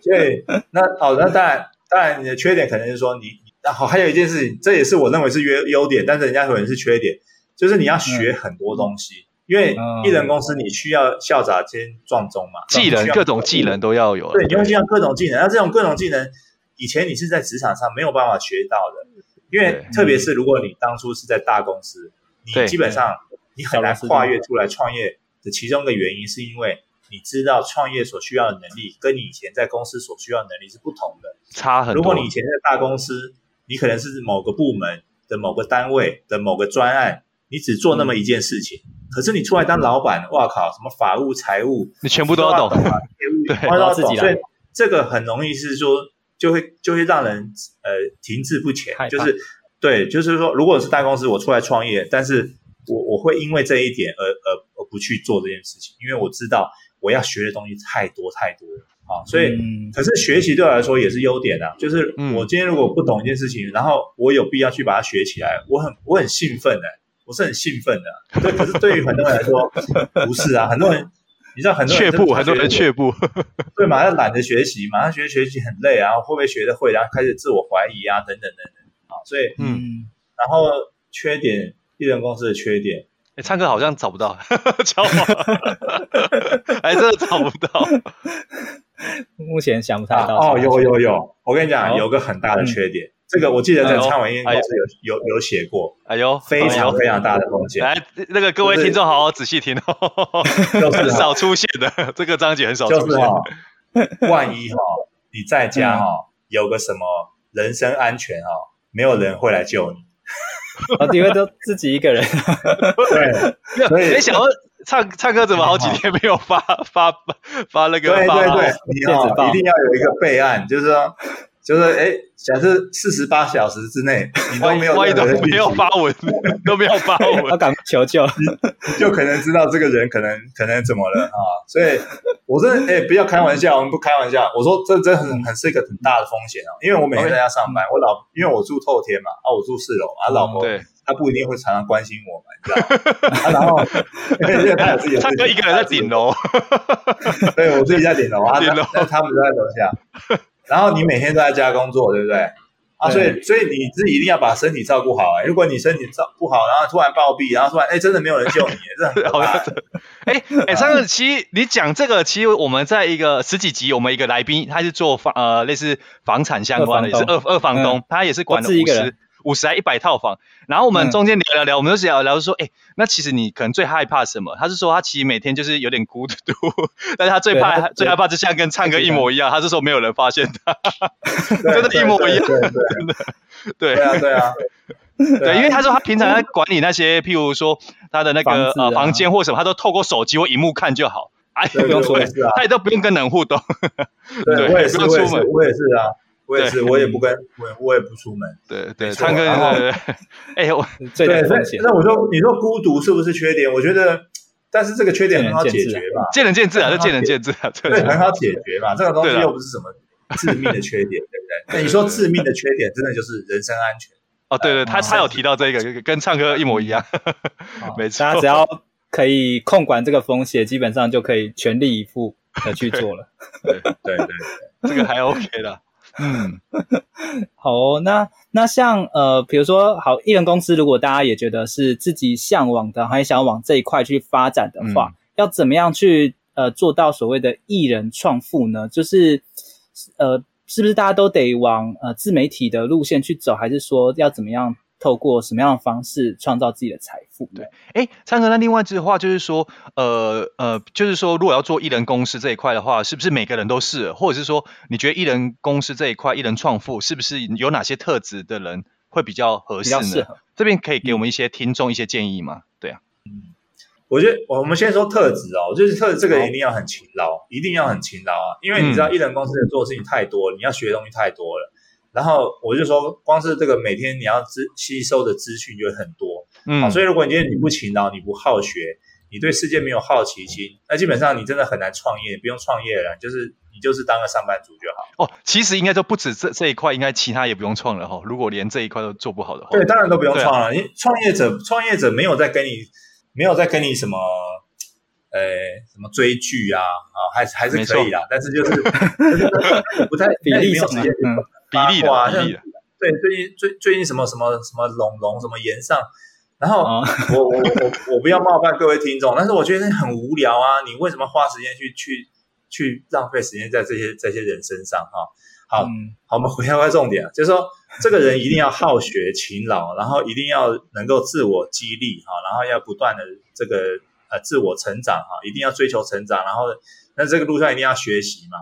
所以那好，那当然当然你的缺点可能是说你然后，还有一件事情，这也是我认为是优优点，但是人家可能是缺点，就是你要学很多东西。因为艺人公司你需要校杂兼撞钟嘛，技能各种技能都要有。对，你会需要各种技能。那这种各种技能，以前你是在职场上没有办法学到的。因为特别是如果你当初是在大公司，你基本上你很难跨越出来创业的其中一个原因，是因为你知道创业所需要的能力跟你以前在公司所需要的能力是不同的，差很多。如果你以前在大公司，你可能是某个部门的某个单位的某个专案，你只做那么一件事情。可是你出来当老板，哇靠！什么法务、财务，你全部都要懂，业务都要懂。*laughs* 所以这个很容易是说，就会就会让人呃停滞不前。就是对，就是说，如果是大公司，我出来创业，但是我我会因为这一点而而而不去做这件事情，因为我知道我要学的东西太多太多了啊。所以，嗯、可是学习对我来说也是优点啊。就是我今天如果不懂一件事情，然后我有必要去把它学起来，我很我很兴奋的。我是很兴奋的，对，可是对于很多人来说 *laughs* 不是啊，很多人你知道很多人却步，很多人却步，*laughs* 对嘛？要懒得学习，马上学学习很累啊，会不会学得会，然后开始自我怀疑啊，等等等等啊，所以嗯，然后缺点，艺人公司的缺点，哎，唱歌好像找不到，找不到，哎，真的找不到，*laughs* 目前想不太到哦，有有有，我跟你讲，有个很大的缺点。这个我记得在唱完音公司有有有写过，哎呦，非常非常大的风险。来，那个各位听众好好仔细听哦，*laughs* 很少出现的这个章节很少出现。就是哈，*laughs* 万一哈你在家哈有个什么人身安全哈，没有人会来救你，*laughs* 啊，因为都自己一个人。*laughs* 对，所以没想到唱唱歌怎么好几天没有发发发那个？对对对，你要，一定要有一个备案，就是说。就是哎，假设四十八小时之内你都没有万一都没有发文，*laughs* 都没有发文，他赶快求救，你就可能知道这个人可能 *laughs* 可能怎么了啊！所以我说哎，不要开玩笑，我们不开玩笑。我说这真很很是一个很大的风险啊，因为我每天在家上班，我老因为我住透天嘛，啊，我住四楼啊，老婆她不一定会常常关心我嘛，*laughs* 你知道吗？然后因为他有自己，唱歌一个人在顶楼，对，我自己在顶楼啊，那他们都在楼下。然后你每天都在家工作，对不对？啊，所以所以你自己一定要把身体照顾好啊。如果你身体照顾不好，然后突然暴毙，然后突然哎，真的没有人救你，这很可怕。*laughs* 哎哎，*laughs* 上个期你讲这个，其实我们在一个十几集，我们一个来宾，他是做房呃类似房产相关的，也是二二房东，他也是管了五十。五十还一百套房，然后我们中间聊聊聊，嗯、我们就聊聊说，哎，那其实你可能最害怕什么？他是说他其实每天就是有点孤独，*laughs* 但是他最怕最害怕就像跟唱歌一模一样，他是说没有人发现他，*laughs* 真的，一模一样，真的，对啊，对啊，对，因为他说他平常在管理那些，譬如说他的那个呃房间或什么，他都透过手机或荧幕看就好，哎，不用说，他也都不用跟人互动，对，我也是，我也是，我也是啊。我也是，我也不跟我，我也不出门。对对，唱歌。哎，我 *laughs* 对，那我说，你说孤独是不是缺点？我觉得，但是这个缺点很好解决吧？见仁见智啊，这见仁见智啊。对，很好解决吧？这个东西又不是什么致命的缺点，对不对？那你说致命的缺点，真的就是人身安全。哦，对对，他他有提到这个，跟唱歌一模一样。*laughs* 没错，他只要可以控管这个风险，基本上就可以全力以赴的去做了。*laughs* 对对对，这个还 OK 的。嗯，*laughs* 好哦，那那像呃，比如说好艺人公司，如果大家也觉得是自己向往的，还想要往这一块去发展的话，嗯、要怎么样去呃做到所谓的艺人创富呢？就是呃，是不是大家都得往呃自媒体的路线去走，还是说要怎么样？透过什么样的方式创造自己的财富？对，哎，灿哥，那另外一句话就是说，呃呃，就是说，如果要做艺人公司这一块的话，是不是每个人都是？或者是说，你觉得艺人公司这一块，艺人创富，是不是有哪些特质的人会比较合适呢？适合这边可以给我们一些听众一些建议吗？对啊，嗯，我觉得我们先说特质哦，就是特质这个一定要很勤劳，一定要很勤劳啊，因为你知道艺人公司的做的事情太多了，你要学的东西太多了。然后我就说，光是这个每天你要资吸收的资讯就很多，嗯，好，所以如果你今天你不勤劳，你不好学，你对世界没有好奇心，那基本上你真的很难创业，不用创业了，就是你就是当个上班族就好。哦，其实应该就不止这这一块，应该其他也不用创了哈。如果连这一块都做不好的话，对，当然都不用创了。因为创业者，创业者没有在跟你没有在跟你什么，呃，什么追剧啊啊，还还是可以啦，但是就是 *laughs* 不太 *laughs* 比例上。比例的，比例的对最近最最近什么什么什么龙龙什么岩上，然后我我我我不要冒犯各位听众，但是我觉得很无聊啊！你为什么花时间去去去浪费时间在这些这些人身上啊？好，嗯、好，我们回到重点，就是说这个人一定要好学勤劳，然后一定要能够自我激励哈，然后要不断的这个呃自我成长哈，一定要追求成长，然后那这个路上一定要学习嘛，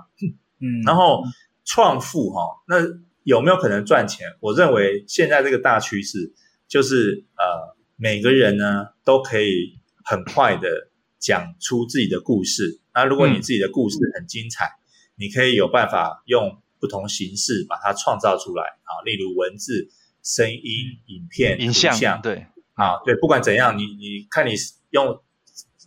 嗯，然后。创富哈，那有没有可能赚钱？我认为现在这个大趋势就是呃，每个人呢都可以很快的讲出自己的故事。那如果你自己的故事很精彩，嗯、你可以有办法用不同形式把它创造出来啊，例如文字、声音、影片、影像，对啊，对，不管怎样，你你看你用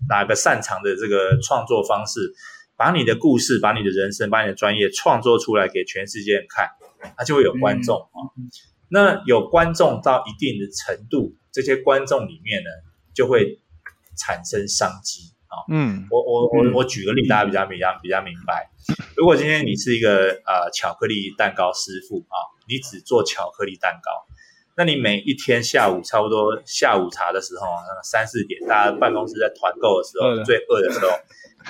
哪个擅长的这个创作方式。把你的故事、把你的人生、把你的专业创作出来给全世界人看，它就会有观众啊。嗯、那有观众到一定的程度，这些观众里面呢，就会产生商机啊。嗯，我我我我举个例，大家比较比较比较明白。如果今天你是一个呃巧克力蛋糕师傅啊，你只做巧克力蛋糕，那你每一天下午差不多下午茶的时候，三四点，大家办公室在团购的时候，最饿的时候。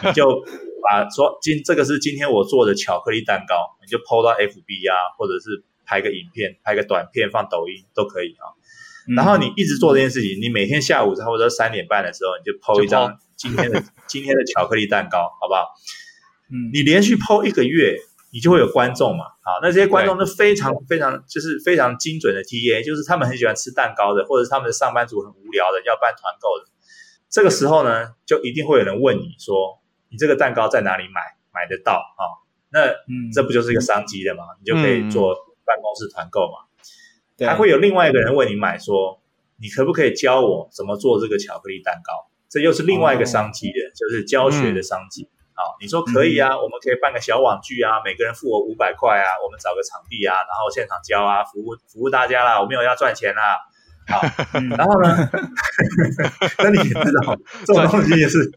你就把说今这个是今天我做的巧克力蛋糕，你就 PO 到 FB 啊，或者是拍个影片、拍个短片放抖音都可以啊。然后你一直做这件事情，你每天下午差不多三点半的时候，你就 PO 一张今天的 *laughs* 今天的巧克力蛋糕，好不好？嗯，你连续 PO 一个月，你就会有观众嘛。好，那这些观众都非常非常就是非常精准的 TA，就是他们很喜欢吃蛋糕的，或者是他们的上班族很无聊的要办团购的。这个时候呢，就一定会有人问你说。你这个蛋糕在哪里买买得到啊？那这不就是一个商机的吗？你就可以做办公室团购嘛。还会有另外一个人问你买说，你可不可以教我怎么做这个巧克力蛋糕？这又是另外一个商机的，就是教学的商机。好，你说可以啊，我们可以办个小网剧啊，每个人付我五百块啊，我们找个场地啊，然后现场教啊，服务服务大家啦，我没有要赚钱啦。好，然后呢？*laughs* 那你也知道，*laughs* 这种东西也是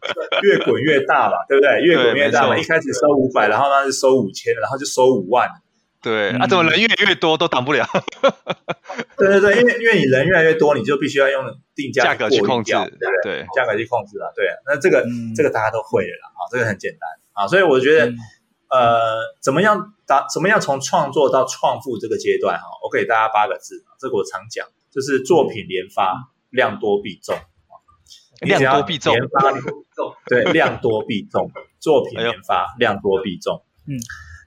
越滚越大嘛，对不对？越滚越大嘛。一开始收五百，然后呢是收五千，然后就收五万。对，啊，怎么人越来越多都挡不了？*laughs* 对对对，因为因为你人越来越多，你就必须要用定价价格去控制，对不对？价格去控制了，对。那这个这个大家都会了啊，这个很简单啊。所以我觉得，呃，怎么样打？怎么样从创作到创富这个阶段哈？我给大家八个字，这个我常讲。就是作品连发，量多必中。量多必中，对，*laughs* 量多必中。作品连发，量多必中。嗯，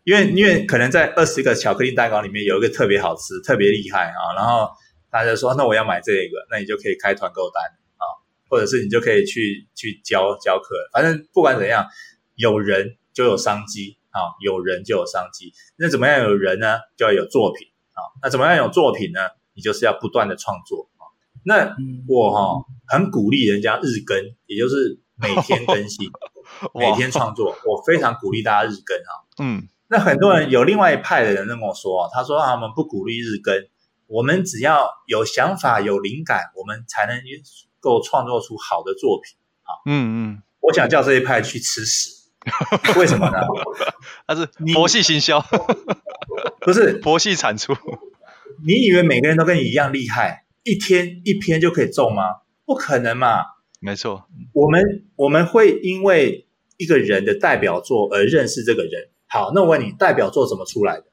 因为因为可能在二十个巧克力蛋糕里面有一个特别好吃、特别厉害啊，然后大家说那我要买这个，那你就可以开团购单啊，或者是你就可以去去教教课。反正不管怎样，有人就有商机啊，有人就有商机。那怎么样有人呢？就要有作品啊。那怎么样有作品呢？你就是要不断的创作啊，那我哈很鼓励人家日更，也就是每天更新，*laughs* 每天创作，我非常鼓励大家日更啊。嗯，那很多人有另外一派的人跟我说啊，他说他们不鼓励日更，我们只要有想法、有灵感，我们才能够创作出好的作品啊。嗯嗯，我想叫这一派去吃屎。*laughs* 为什么呢？*laughs* 他是佛系行销，不是佛系产出。你以为每个人都跟你一样厉害，一天一篇就可以中吗？不可能嘛！没错，我们我们会因为一个人的代表作而认识这个人。好，那我问你，代表作怎么出来的？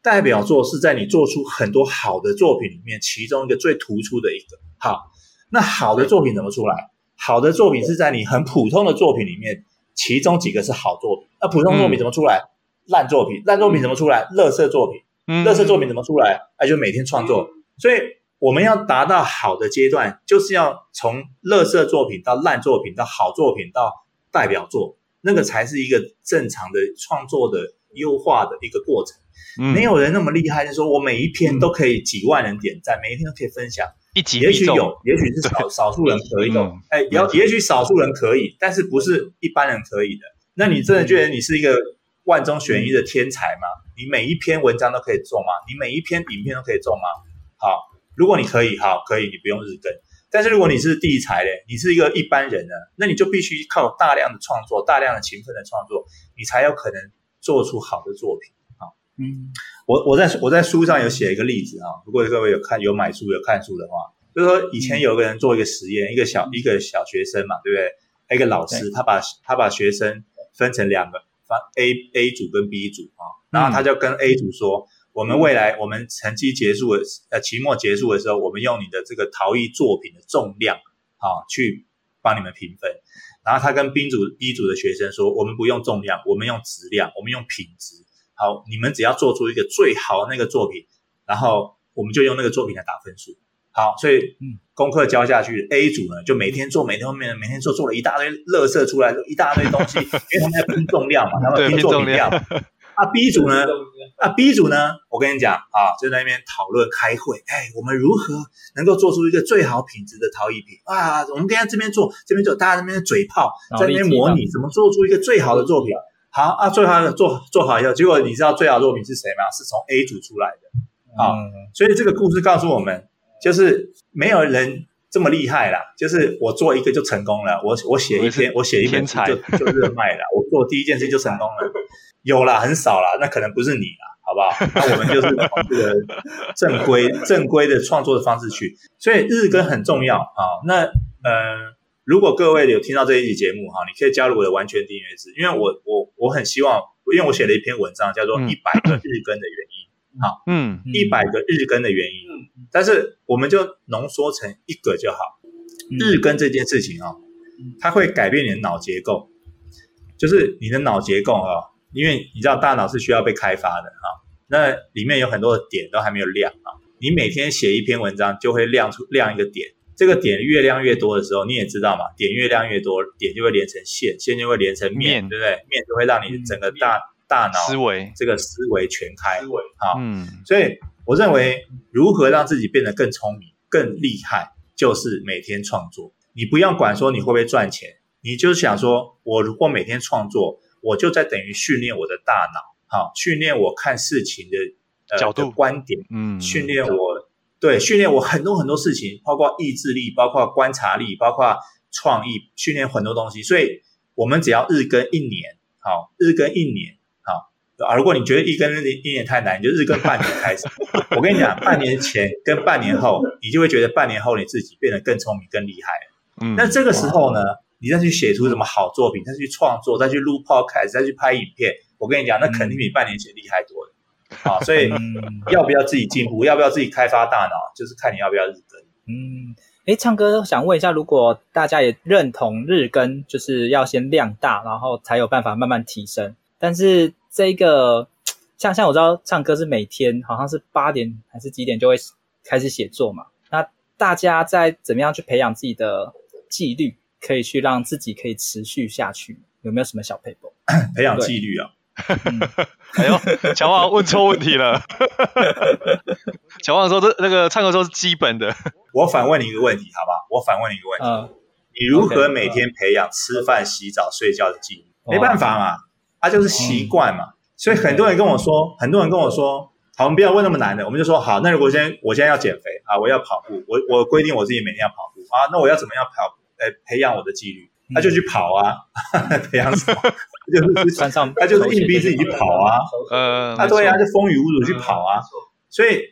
代表作是在你做出很多好的作品里面，其中一个最突出的一个。好，那好的作品怎么出来？好的作品是在你很普通的作品里面，其中几个是好作品。那普通作品怎么出来？嗯、烂作品，烂作品怎么出来？垃圾作品，嗯，乐色作品怎么出来？那、啊、就每天创作。所以我们要达到好的阶段，就是要从乐色作品到烂作品到好作品到代表作，那个才是一个正常的创作的优化的一个过程。嗯、没有人那么厉害，就是说我每一篇都可以几万人点赞，嗯、每一篇都可以分享。一集也许有，也许是少少数人可以有，哎、嗯，也也许少数人可以，但是不是一般人可以的。那你真的觉得你是一个万中选一的天才吗？嗯、你每一篇文章都可以中吗？你每一篇影片都可以中吗？好，如果你可以，好，可以，你不用日更。但是如果你是地才嘞，你是一个一般人呢，那你就必须靠大量的创作，大量的勤奋的创作，你才有可能做出好的作品。好，嗯。我我在我在书上有写一个例子啊，如果各位有看有买书有看书的话，就是说以前有个人做一个实验，一个小一个小学生嘛，对不对？一个老师他把他把学生分成两个，分 A A 组跟 B 组啊，然后他就跟 A 组说，我们未来我们成绩结束的呃期末结束的时候，我们用你的这个陶艺作品的重量啊去帮你们评分，然后他跟 B 组 B 组的学生说，我们不用重量，我们用质量，我们用品质。好，你们只要做出一个最好的那个作品，然后我们就用那个作品来打分数。好，所以功课交下去，A 组呢就每天做，每天后面每天做，做了一大堆垃圾出来，一大堆东西，*laughs* 因为他们要拼重量嘛，他们拼作品量。啊，B 组呢？啊，B 组呢？我跟你讲啊，就在那边讨论开会，哎，我们如何能够做出一个最好品质的陶艺品啊？我们跟他这边做，这边做，大家那边嘴炮，在那边模拟怎么做出一个最好的作品。好啊，最好做做好以后，结果你知道最好的作品是谁吗？是从 A 组出来的。好，嗯、所以这个故事告诉我们，就是没有人这么厉害啦。就是我做一个就成功了，我我写一篇，我写一篇就就热卖了。我做第一件事就成功了，有啦，很少啦，那可能不是你啦，好不好？那我们就是从这个正规 *laughs* 正规的创作的方式去，所以日更很重要啊。那呃。如果各位有听到这一集节目哈，你可以加入我的完全订阅制，因为我我我很希望，因为我写了一篇文章叫做一百个日更的原因，好，嗯，一百个日更的原因，但是我们就浓缩成一个就好。日更这件事情啊，它会改变你的脑结构，就是你的脑结构啊，因为你知道大脑是需要被开发的哈，那里面有很多的点都还没有亮啊，你每天写一篇文章就会亮出亮一个点。这个点越亮越多的时候，你也知道嘛，点越亮越多，点就会连成线，线就会连成面，面。对不对？面就会让你整个大、嗯、大脑思维。这个思维全开。思维。好，嗯，所以我认为如何让自己变得更聪明、更厉害，就是每天创作。你不要管说你会不会赚钱，你就想说，我如果每天创作，我就在等于训练我的大脑，好，训练我看事情的呃角度、观点，嗯，训练我。对，训练我很多很多事情，包括意志力，包括观察力，包括创意，训练很多东西。所以，我们只要日更一年，好，日更一年，好。啊，如果你觉得一更一年太难，你就日更半年开始。*laughs* 我跟你讲，半年前跟半年后，你就会觉得半年后你自己变得更聪明、更厉害。嗯，那这个时候呢，你再去写出什么好作品，再去创作，再去录 podcast，再去拍影片，我跟你讲，那肯定比半年前厉害多了。*laughs* 啊，所以要不要自己进步，要不要自己开发大脑，就是看你要不要日更。嗯，诶，唱歌想问一下，如果大家也认同日更，就是要先量大，然后才有办法慢慢提升。但是这个像像我知道唱歌是每天好像是八点还是几点就会开始写作嘛？那大家在怎么样去培养自己的纪律，可以去让自己可以持续下去？有没有什么小撇步？*laughs* 培养纪律啊。*laughs* 哎呦，乔旺问错问题了。乔旺说：“这那个唱歌说是基本的。”我反问你一个问题，好不好？我反问你一个问题：嗯、你如何每天培养吃饭、洗澡、睡觉的纪律？嗯、没办法嘛，它、啊、就是习惯嘛。嗯、所以很多人跟我说，很多人跟我说：“好，我们不要问那么难的，我们就说好。那如果先我现在要减肥啊，我要跑步，我我规定我自己每天要跑步啊，那我要怎么样跑？呃，培养我的纪律。他就去跑啊，*laughs* 培养什么？就是穿上，他就是 *laughs* 硬逼自己去跑啊。呃，啊对啊，就风雨无阻去跑啊。所以，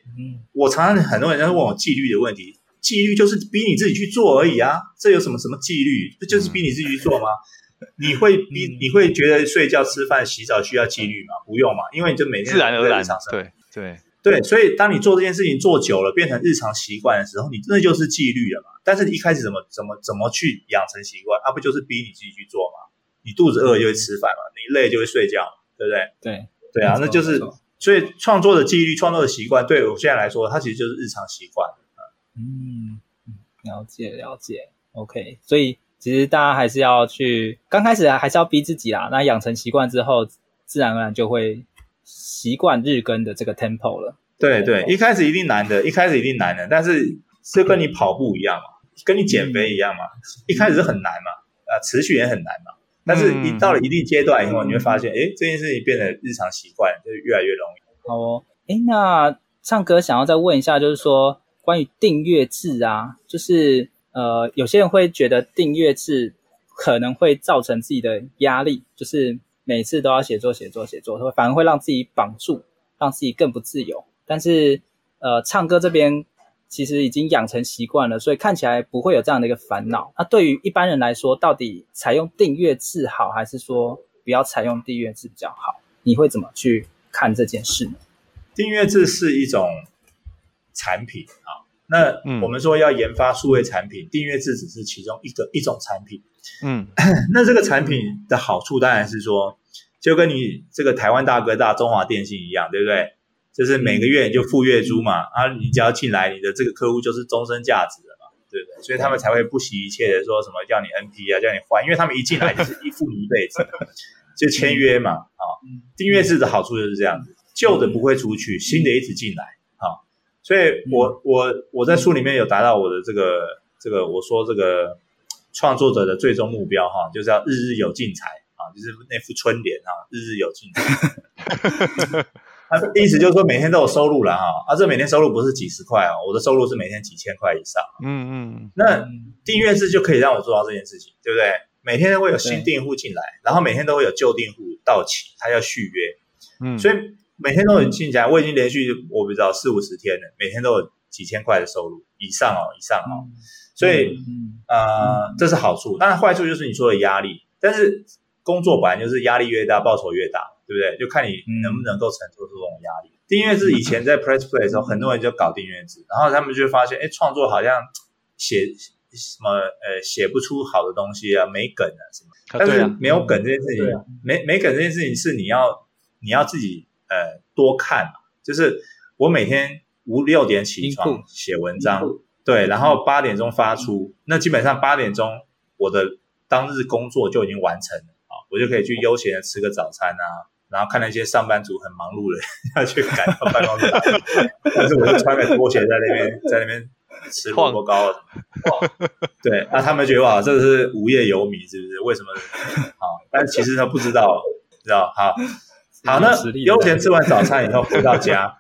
我常常很多人在问我纪律的问题，纪律就是逼你自己去做而已啊。这有什么什么纪律？不就是逼你自己去做吗？*laughs* 你会逼你会觉得睡觉、吃饭、洗澡需要纪律吗？不用嘛，因为你就每天自然而然。对对。对，所以当你做这件事情做久了，变成日常习惯的时候，你那就是纪律了嘛。但是你一开始怎么怎么怎么去养成习惯？它、啊、不就是逼你自己去做嘛？你肚子饿就会吃饭嘛，你累就会睡觉，对不对？对对啊，那就是所以创作的纪律、创作的习惯，对我现在来说，它其实就是日常习惯。嗯，了解了解。OK，所以其实大家还是要去，刚开始还是要逼自己啦。那养成习惯之后，自然而然就会。习惯日更的这个 tempo 了，对对，一开始一定难的，一开始一定难的，但是就跟你跑步一样嘛，跟你减肥一样嘛，一开始是很难嘛，啊，持续也很难嘛，但是你到了一定阶段以后，你会发现，哎，这件事情变得日常习惯，就越来越容易。好哦，哎，那唱歌想要再问一下，就是说关于订阅制啊，就是呃，有些人会觉得订阅制可能会造成自己的压力，就是。每次都要写作、写作、写作，反而会让自己绑住，让自己更不自由。但是，呃，唱歌这边其实已经养成习惯了，所以看起来不会有这样的一个烦恼。那对于一般人来说，到底采用订阅制好，还是说不要采用订阅制比较好？你会怎么去看这件事呢？订阅制是一种产品啊，那我们说要研发数位产品，订阅制只是其中一个一种产品。嗯，*coughs* 那这个产品的好处当然是说，就跟你这个台湾大哥大中华电信一样，对不对？就是每个月你就付月租嘛，啊，你只要进来，你的这个客户就是终身价值了嘛，对不对？所以他们才会不惜一切的说什么叫你 NP 啊，叫你换，因为他们一进来就是一付一辈子，*laughs* 就签约嘛，啊，订阅制的好处就是这样子，旧的不会出去，新的一直进来，啊，所以我我我在书里面有达到我的这个这个，我说这个。创作者的最终目标哈，就是要日日有进财啊，就是那副春联啊，日日有进财。*laughs* 他的意思就是说每天都有收入了哈，啊，这每天收入不是几十块啊，我的收入是每天几千块以上。嗯嗯。那订阅制就可以让我做到这件事情，对不对？每天都会有新订户进来，然后每天都会有旧订户到期，他要续约。嗯。所以每天都很进来，我已经连续我不知道四五十天了，每天都有几千块的收入以上哦，以上哦。所以，呃，这是好处，但是坏处就是你说的压力。但是工作本来就是压力越大，报酬越大，对不对？就看你能不能够承受这种压力。订阅制以前在 Press Play 的时候，很多人就搞订阅制，然后他们就发现，哎，创作好像写什么，呃，写不出好的东西啊，没梗啊什么。但是没有梗这件事情，没没梗这件事情是你要你要自己呃多看，就是我每天五六点起床写文章。对，然后八点钟发出，那基本上八点钟我的当日工作就已经完成了啊，我就可以去悠闲的吃个早餐啊，然后看那些上班族很忙碌的 *laughs* 要去赶到办公室，但是我就穿个拖鞋在那边在那边吃萝卜糕了，对，那他们觉得哇，这个是无业游民是不是？为什么？好，但其实他不知道，知道？好，好，那悠闲吃完早餐以后回到家。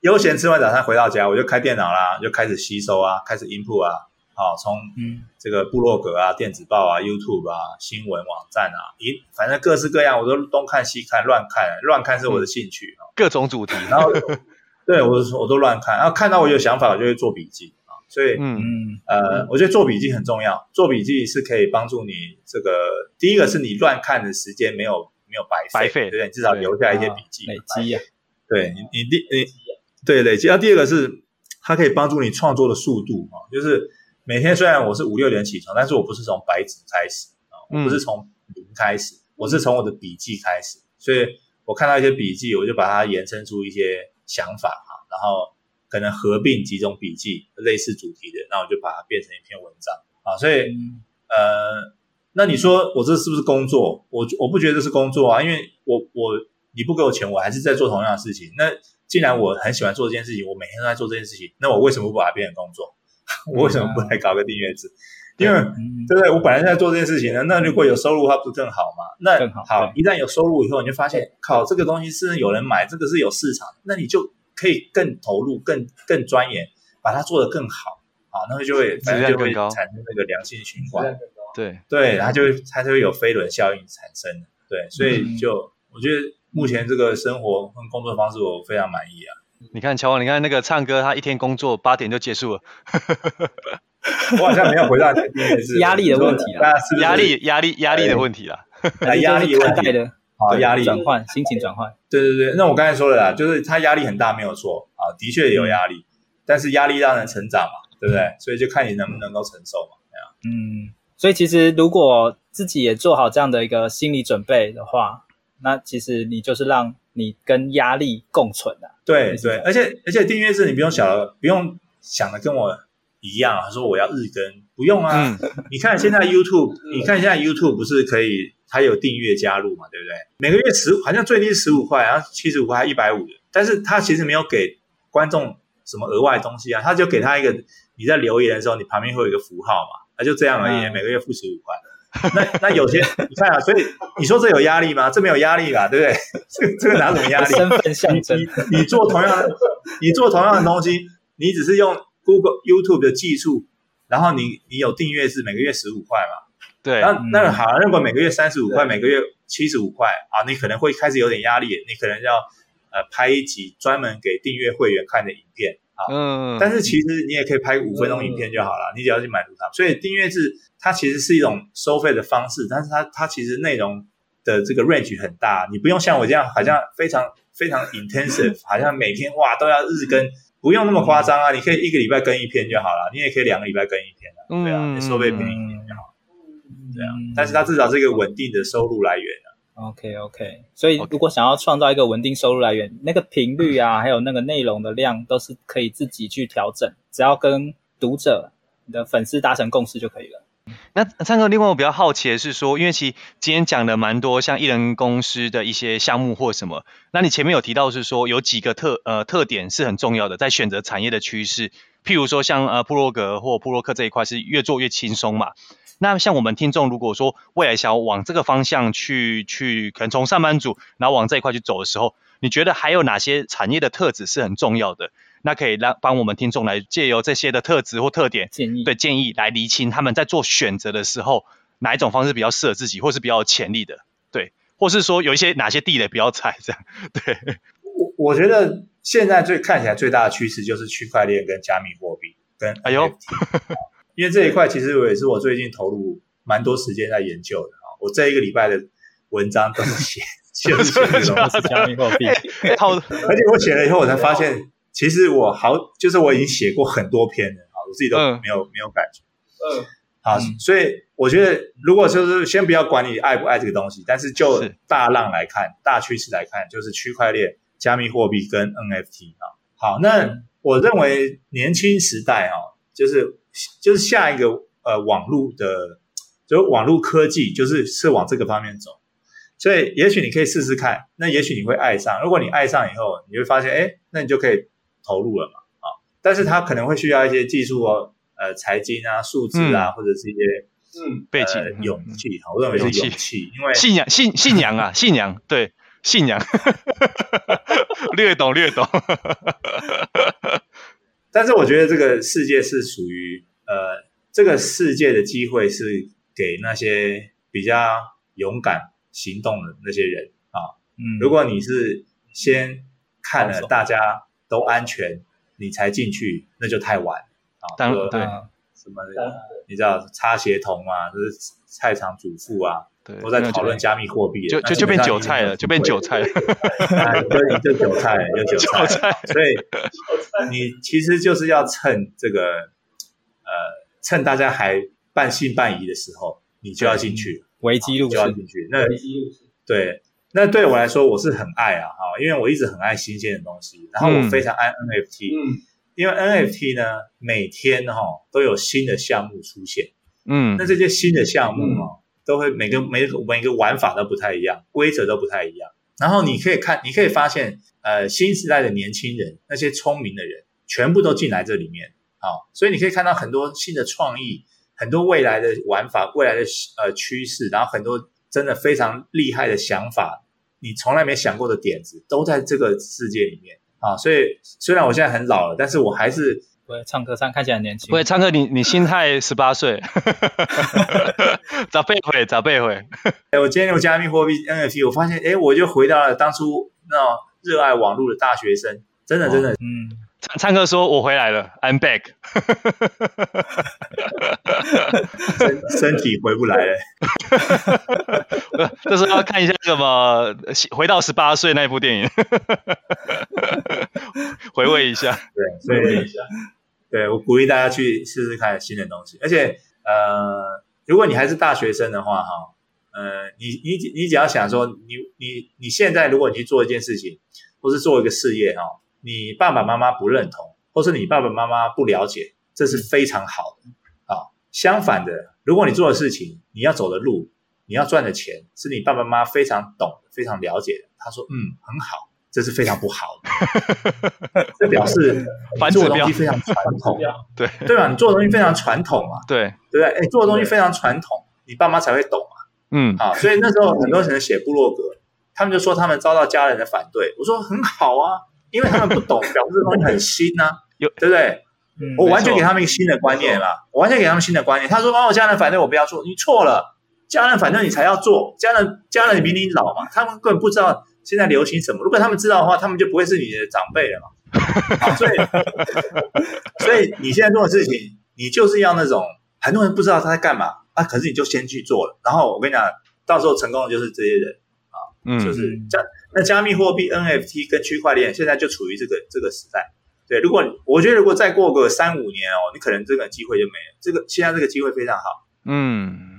悠闲吃完早餐回到家，我就开电脑啦，就开始吸收啊，开始 input 啊，好，从这个部落格啊、电子报啊、YouTube 啊、新闻网站啊，一，反正各式各样，我都东看西看，乱看，乱看是我的兴趣啊，各种主题，然后 *laughs* 对我我都乱看，然后看到我有想法，我就会做笔记啊，所以嗯。呃，我觉得做笔记很重要，做笔记是可以帮助你这个，第一个是你乱看的时间没有没有白费，白费，对不对？至少留下一些笔记，累积啊，对你你第你。对，累积。那第二个是，它可以帮助你创作的速度啊，就是每天虽然我是五六点起床，但是我不是从白纸开始啊，我不是从零开始，我是从我的笔记开始。所以我看到一些笔记，我就把它延伸出一些想法啊，然后可能合并几种笔记，类似主题的，那我就把它变成一篇文章啊。所以呃，那你说我这是不是工作？我我不觉得这是工作啊，因为我我你不给我钱，我还是在做同样的事情。那既然我很喜欢做这件事情，我每天都在做这件事情，那我为什么不把它变成工作？*laughs* 我为什么不来搞个订阅制？因为对不对？我本来在做这件事情呢，那如果有收入，它不是更好吗？那好，一旦有收入以后，你就发现，靠，这个东西是有人买，这个是有市场，那你就可以更投入、更更钻研，把它做得更好啊，那就会反正就会产生那个良性循环。对对，它就它就会有飞轮效应产生。对，所以就、嗯、我觉得目前这个生活跟工作方式我非常满意啊。你看乔王，你看那个唱歌，他一天工作八点就结束了。我好像没有回答你的第一是压力的问题啊，压力压力压力的问题啦，压力问题的，好压力转换心情转换。对对对，那我刚才说了啦，就是他压力很大没有错啊，的确有压力，嗯、但是压力让人成长嘛，对不对？所以就看你能不能够承受嘛，这样。嗯，所以其实如果自己也做好这样的一个心理准备的话，那其实你就是让你跟压力共存的。对对，而且而且订阅制你不用想了，不用想的跟我一样，他说我要日更，不用啊。嗯、你看现在 YouTube，*laughs* 你看现在 YouTube 不是可以，它有订阅加入嘛，对不对？每个月十好像最低十五块，然后七十五块还一百五的，但是它其实没有给观众什么额外的东西啊，它就给他一个你在留言的时候，你旁边会有一个符号嘛，他就这样而已，嗯、每个月付十五块。那那有些你看啊，所以你说这有压力吗？这没有压力吧，对不对？这这个哪什么压力？身份象征。你你做同样的，你做同样的东西，你只是用 Google YouTube 的技术，然后你你有订阅制，每个月十五块嘛。对。那那好，如果每个月三十五块，每个月七十五块啊，你可能会开始有点压力，你可能要呃拍一集专门给订阅会员看的影片。嗯，但是其实你也可以拍五分钟影片就好了，嗯、你只要去满足它。所以订阅制它其实是一种收费的方式，但是它它其实内容的这个 range 很大，你不用像我这样好像非常非常 intensive，*laughs* 好像每天哇都要日更，不用那么夸张啊，你可以一个礼拜更一篇就好了，你也可以两个礼拜更一篇的，对啊，你收费便宜一点就好，对啊。但是它至少是一个稳定的收入来源。OK OK，所以如果想要创造一个稳定收入来源，Okay. 那个频率啊，还有那个内容的量，都是可以自己去调整，只要跟读者、你的粉丝达成共识就可以了。那灿哥，另外我比较好奇的是说，因为其实今天讲的蛮多，像艺人公司的一些项目或什么，那你前面有提到是说有几个特呃特点是很重要的，在选择产业的趋势，譬如说像呃布洛格或布洛克这一块是越做越轻松嘛。那像我们听众，如果说未来想要往这个方向去去，可能从上班族，然后往这一块去走的时候，你觉得还有哪些产业的特质是很重要的？那可以让帮我们听众来借由这些的特质或特点建议，对建议来厘清他们在做选择的时候，哪一种方式比较适合自己，或是比较有潜力的，对，或是说有一些哪些地雷不要踩，这样，对。我我觉得现在最看起来最大的趋势就是区块链跟加密货币跟 NFT，哎呦。因为这一块其实我也是我最近投入蛮多时间在研究的啊，我这一个礼拜的文章都是写，就 *laughs* 是写 *laughs* 这种加密货币。好，而且我写了以后，我才发现，其实我好，就是我已经写过很多篇了啊，我自己都没有没有感觉。嗯，好，所以我觉得，如果就是先不要管你爱不爱这个东西，但是就大浪来看，大趋势来看，就是区块链、加密货币跟 NFT 啊。好，那我认为年轻时代啊，就是。就是下一个呃网络的，就网络科技，就是是往这个方面走，所以也许你可以试试看，那也许你会爱上。如果你爱上以后，你会发现，哎，那你就可以投入了嘛，啊！但是它可能会需要一些技术哦，呃，财经啊、数字啊，嗯、或者是一些嗯背景、呃、勇气，我认为是勇气，因为信仰、信信仰啊，信仰，对，信仰，略 *laughs* 懂略懂。但是我觉得这个世界是属于呃，这个世界的机会是给那些比较勇敢行动的那些人啊。嗯，如果你是先看了大家都安全，你才进去，那就太晚啊。当然对，什么你知道擦鞋童啊，就是菜场主妇啊，对，都在讨论加密货币，就就就变韭菜了，就变韭菜了，就就韭菜，就韭菜。所以你其实就是要趁这个。呃，趁大家还半信半疑的时候，你就要进去，危机入市就要进去。那对，那对我来说，我是很爱啊，哈，因为我一直很爱新鲜的东西，然后我非常爱 NFT，嗯，因为 NFT 呢，每天哈都有新的项目出现，嗯，那这些新的项目哈，都会每个每个每个玩法都不太一样，规则都不太一样，然后你可以看，你可以发现，呃，新时代的年轻人，那些聪明的人，全部都进来这里面。好，所以你可以看到很多新的创意，很多未来的玩法，未来的呃趋势，然后很多真的非常厉害的想法，你从来没想过的点子，都在这个世界里面啊。所以虽然我现在很老了，但是我还是对，唱歌唱看起来很年轻。不会唱歌，你你心态十八岁，*laughs* 咋背回？咋背回？哎，我今天用加密货币 NFT，我发现，哎，我就回到了当初那种热爱网络的大学生，真的，真的，嗯。唱唱歌说：“我回来了，I'm back。*laughs* ”身身体回不来了。*laughs* 这是要看一下什么？回到十八岁那部电影，回味一下。对，回味一下。对，我鼓励大家去试试看新的东西。而且，呃，如果你还是大学生的话，哈，呃，你你你只要想说，你你你现在如果你去做一件事情，或是做一个事业，哈。你爸爸妈妈不认同，或是你爸爸妈妈不了解，这是非常好的啊。相反的，如果你做的事情，你要走的路，你要赚的钱，是你爸爸妈妈非常懂、非常了解的，他说：“嗯，很好。”这是非常不好的，*laughs* 这表示你做的东西非常传统，对对吧？你做的东西非常传统嘛，对对不对？哎，做的东西非常传统，你爸妈才会懂嘛。嗯，啊，所以那时候很多人写部落格，他们就说他们遭到家人的反对，我说很好啊。因为他们不懂，表示这东西很新呐、啊，对不对？嗯、我完全给他们一个新的观念了，我完全给他们新的观念。他说：“哦，我家人反对我不要做，你错了，家人反对你才要做。家人家人比你老嘛，他们根本不知道现在流行什么。如果他们知道的话，他们就不会是你的长辈了嘛。*laughs* 啊、所以，*laughs* 所以你现在做的事情，你就是要那种很多人不知道他在干嘛啊，可是你就先去做了。然后我跟你讲，到时候成功的就是这些人啊，嗯、就是这样。”那加密货币 NFT 跟区块链现在就处于这个这个时代，对。如果我觉得如果再过个三五年哦，你可能这个机会就没了。这个现在这个机会非常好。嗯嗯，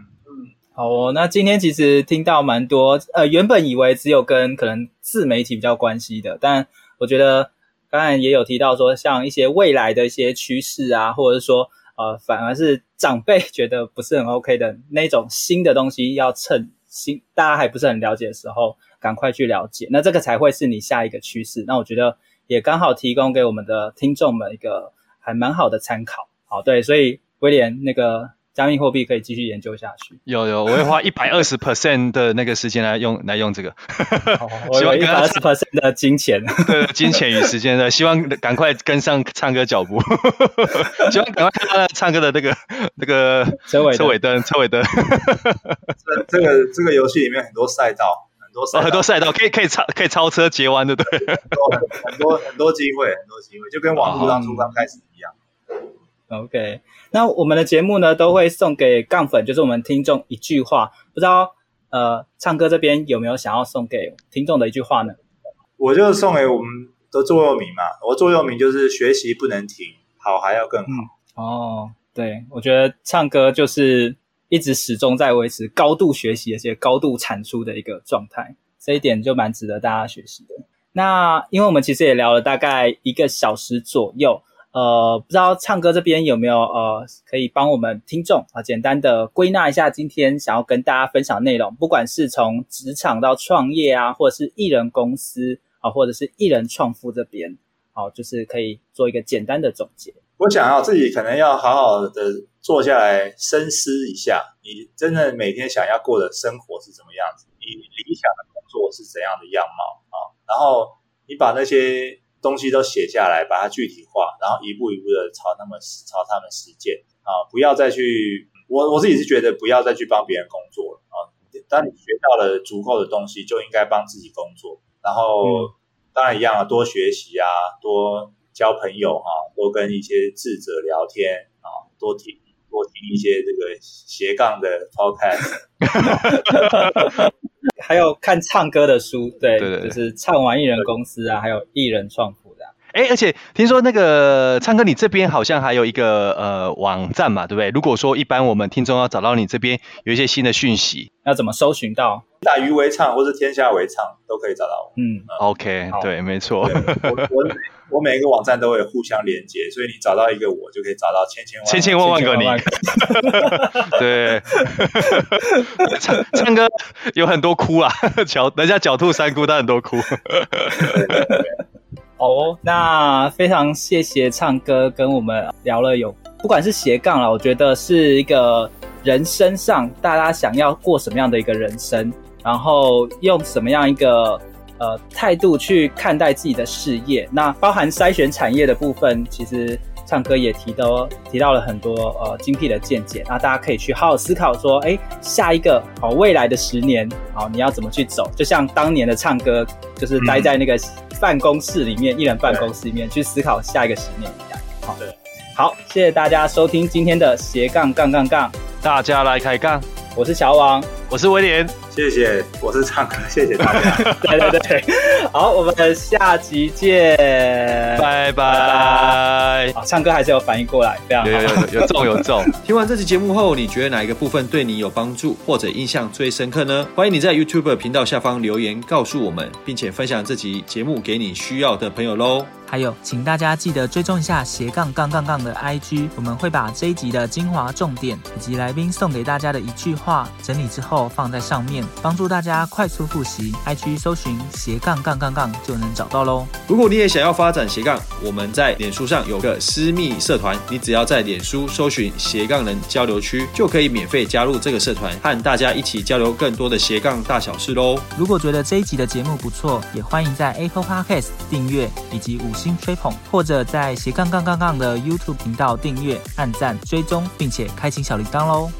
好哦。那今天其实听到蛮多，呃，原本以为只有跟可能自媒体比较关系的，但我觉得刚才也有提到说，像一些未来的一些趋势啊，或者是说呃，反而是长辈觉得不是很 OK 的那种新的东西，要趁新大家还不是很了解的时候。赶快去了解，那这个才会是你下一个趋势。那我觉得也刚好提供给我们的听众们一个还蛮好的参考。好，对，所以威廉那个加密货币可以继续研究下去。有有，我会花 *laughs* 一百二十 percent 的那个时间来用来用这个。*laughs* 希望一百二十 percent 的金钱，*laughs* 对，金钱与时间的，希望赶快跟上唱歌脚步。希望赶快看到唱歌的那个那个车尾车尾灯车尾灯。这这个这个游戏里面很多赛道。很多赛道，哦、很多赛道可以可以超可以超车截弯，对不对？很多很多机会，很多机会，就跟网络当初刚开始一样。OK，那我们的节目呢，都会送给杠粉，就是我们听众一句话。不知道呃，唱歌这边有没有想要送给听众的一句话呢？我就送给我们的座右铭嘛。我座右铭就是学习不能停，好还要更好。嗯、哦，对，我觉得唱歌就是。一直始终在维持高度学习而且高度产出的一个状态，这一点就蛮值得大家学习的。那因为我们其实也聊了大概一个小时左右，呃，不知道唱歌这边有没有呃可以帮我们听众啊简单的归纳一下今天想要跟大家分享内容，不管是从职场到创业啊，或者是艺人公司啊，或者是艺人创富这边，好，就是可以做一个简单的总结。我想啊，自己可能要好好的坐下来深思一下，你真的每天想要过的生活是怎么样子？你理想的工作是怎样的样貌啊？然后你把那些东西都写下来，把它具体化，然后一步一步的朝他们朝他们实践啊！不要再去，我我自己是觉得不要再去帮别人工作了啊！当你学到了足够的东西，就应该帮自己工作。然后、嗯、当然一样啊，多学习啊，多。交朋友哈，多跟一些智者聊天啊，多听多听一些这个斜杠的 podcast，*laughs* 还有看唱歌的书，对，对对对，就是唱完艺人公司啊，还有艺人创。哎，而且听说那个唱歌，你这边好像还有一个呃网站嘛，对不对？如果说一般我们听众要找到你这边有一些新的讯息，要怎么搜寻到？打鱼为唱，或是天下为唱，都可以找到我。嗯，嗯，OK，对，没错。我我 *laughs* 我每一个网站都会互相连接，所以你找到一个我，就可以找到千千万千千万万个你。*laughs* 对，唱唱歌有很多哭啊，*laughs* 狡人家狡兔三窟，他很多窟。哦，那非常谢谢唱歌跟我们聊了有，不管是斜杠啦，我觉得是一个人生上大家想要过什么样的一个人生，然后用什么样一个呃态度去看待自己的事业，那包含筛选产业的部分，其实。唱歌也提到提到了很多呃精辟的见解，那大家可以去好好思考说，哎，下一个好未来的十年，好你要怎么去走？就像当年的唱歌，就是待在那个办公室里面，艺、嗯、人办公室里面去思考下一个十年一样。好，好，谢谢大家收听今天的斜杠杠杠杠，大家来开杠，我是小王，我是威廉。谢谢，我是唱歌，*laughs* 谢谢大家。*laughs* 对对对，好，我们下集见，拜拜。好，唱歌还是有反应过来，非常好，有有有，有中有中。听完这期节目后，你觉得哪一个部分对你有帮助，或者印象最深刻呢？欢迎你在 YouTube 频道下方留言告诉我们，并且分享这集节目给你需要的朋友喽。还有，请大家记得追踪一下斜杠杠杠杠的 IG，我们会把这一集的精华重点以及来宾送给大家的一句话整理之后放在上面。帮助大家快速复习，IG 搜寻斜杠杠杠杠就能找到喽。如果你也想要发展斜杠，我们在脸书上有个私密社团，你只要在脸书搜寻斜杠人交流区，就可以免费加入这个社团，和大家一起交流更多的斜杠大小事喽。如果觉得这一集的节目不错，也欢迎在 Apple Podcast 订阅以及五星吹捧，或者在斜杠杠杠杠的 YouTube 频道订阅、按赞、追踪，并且开启小铃铛喽。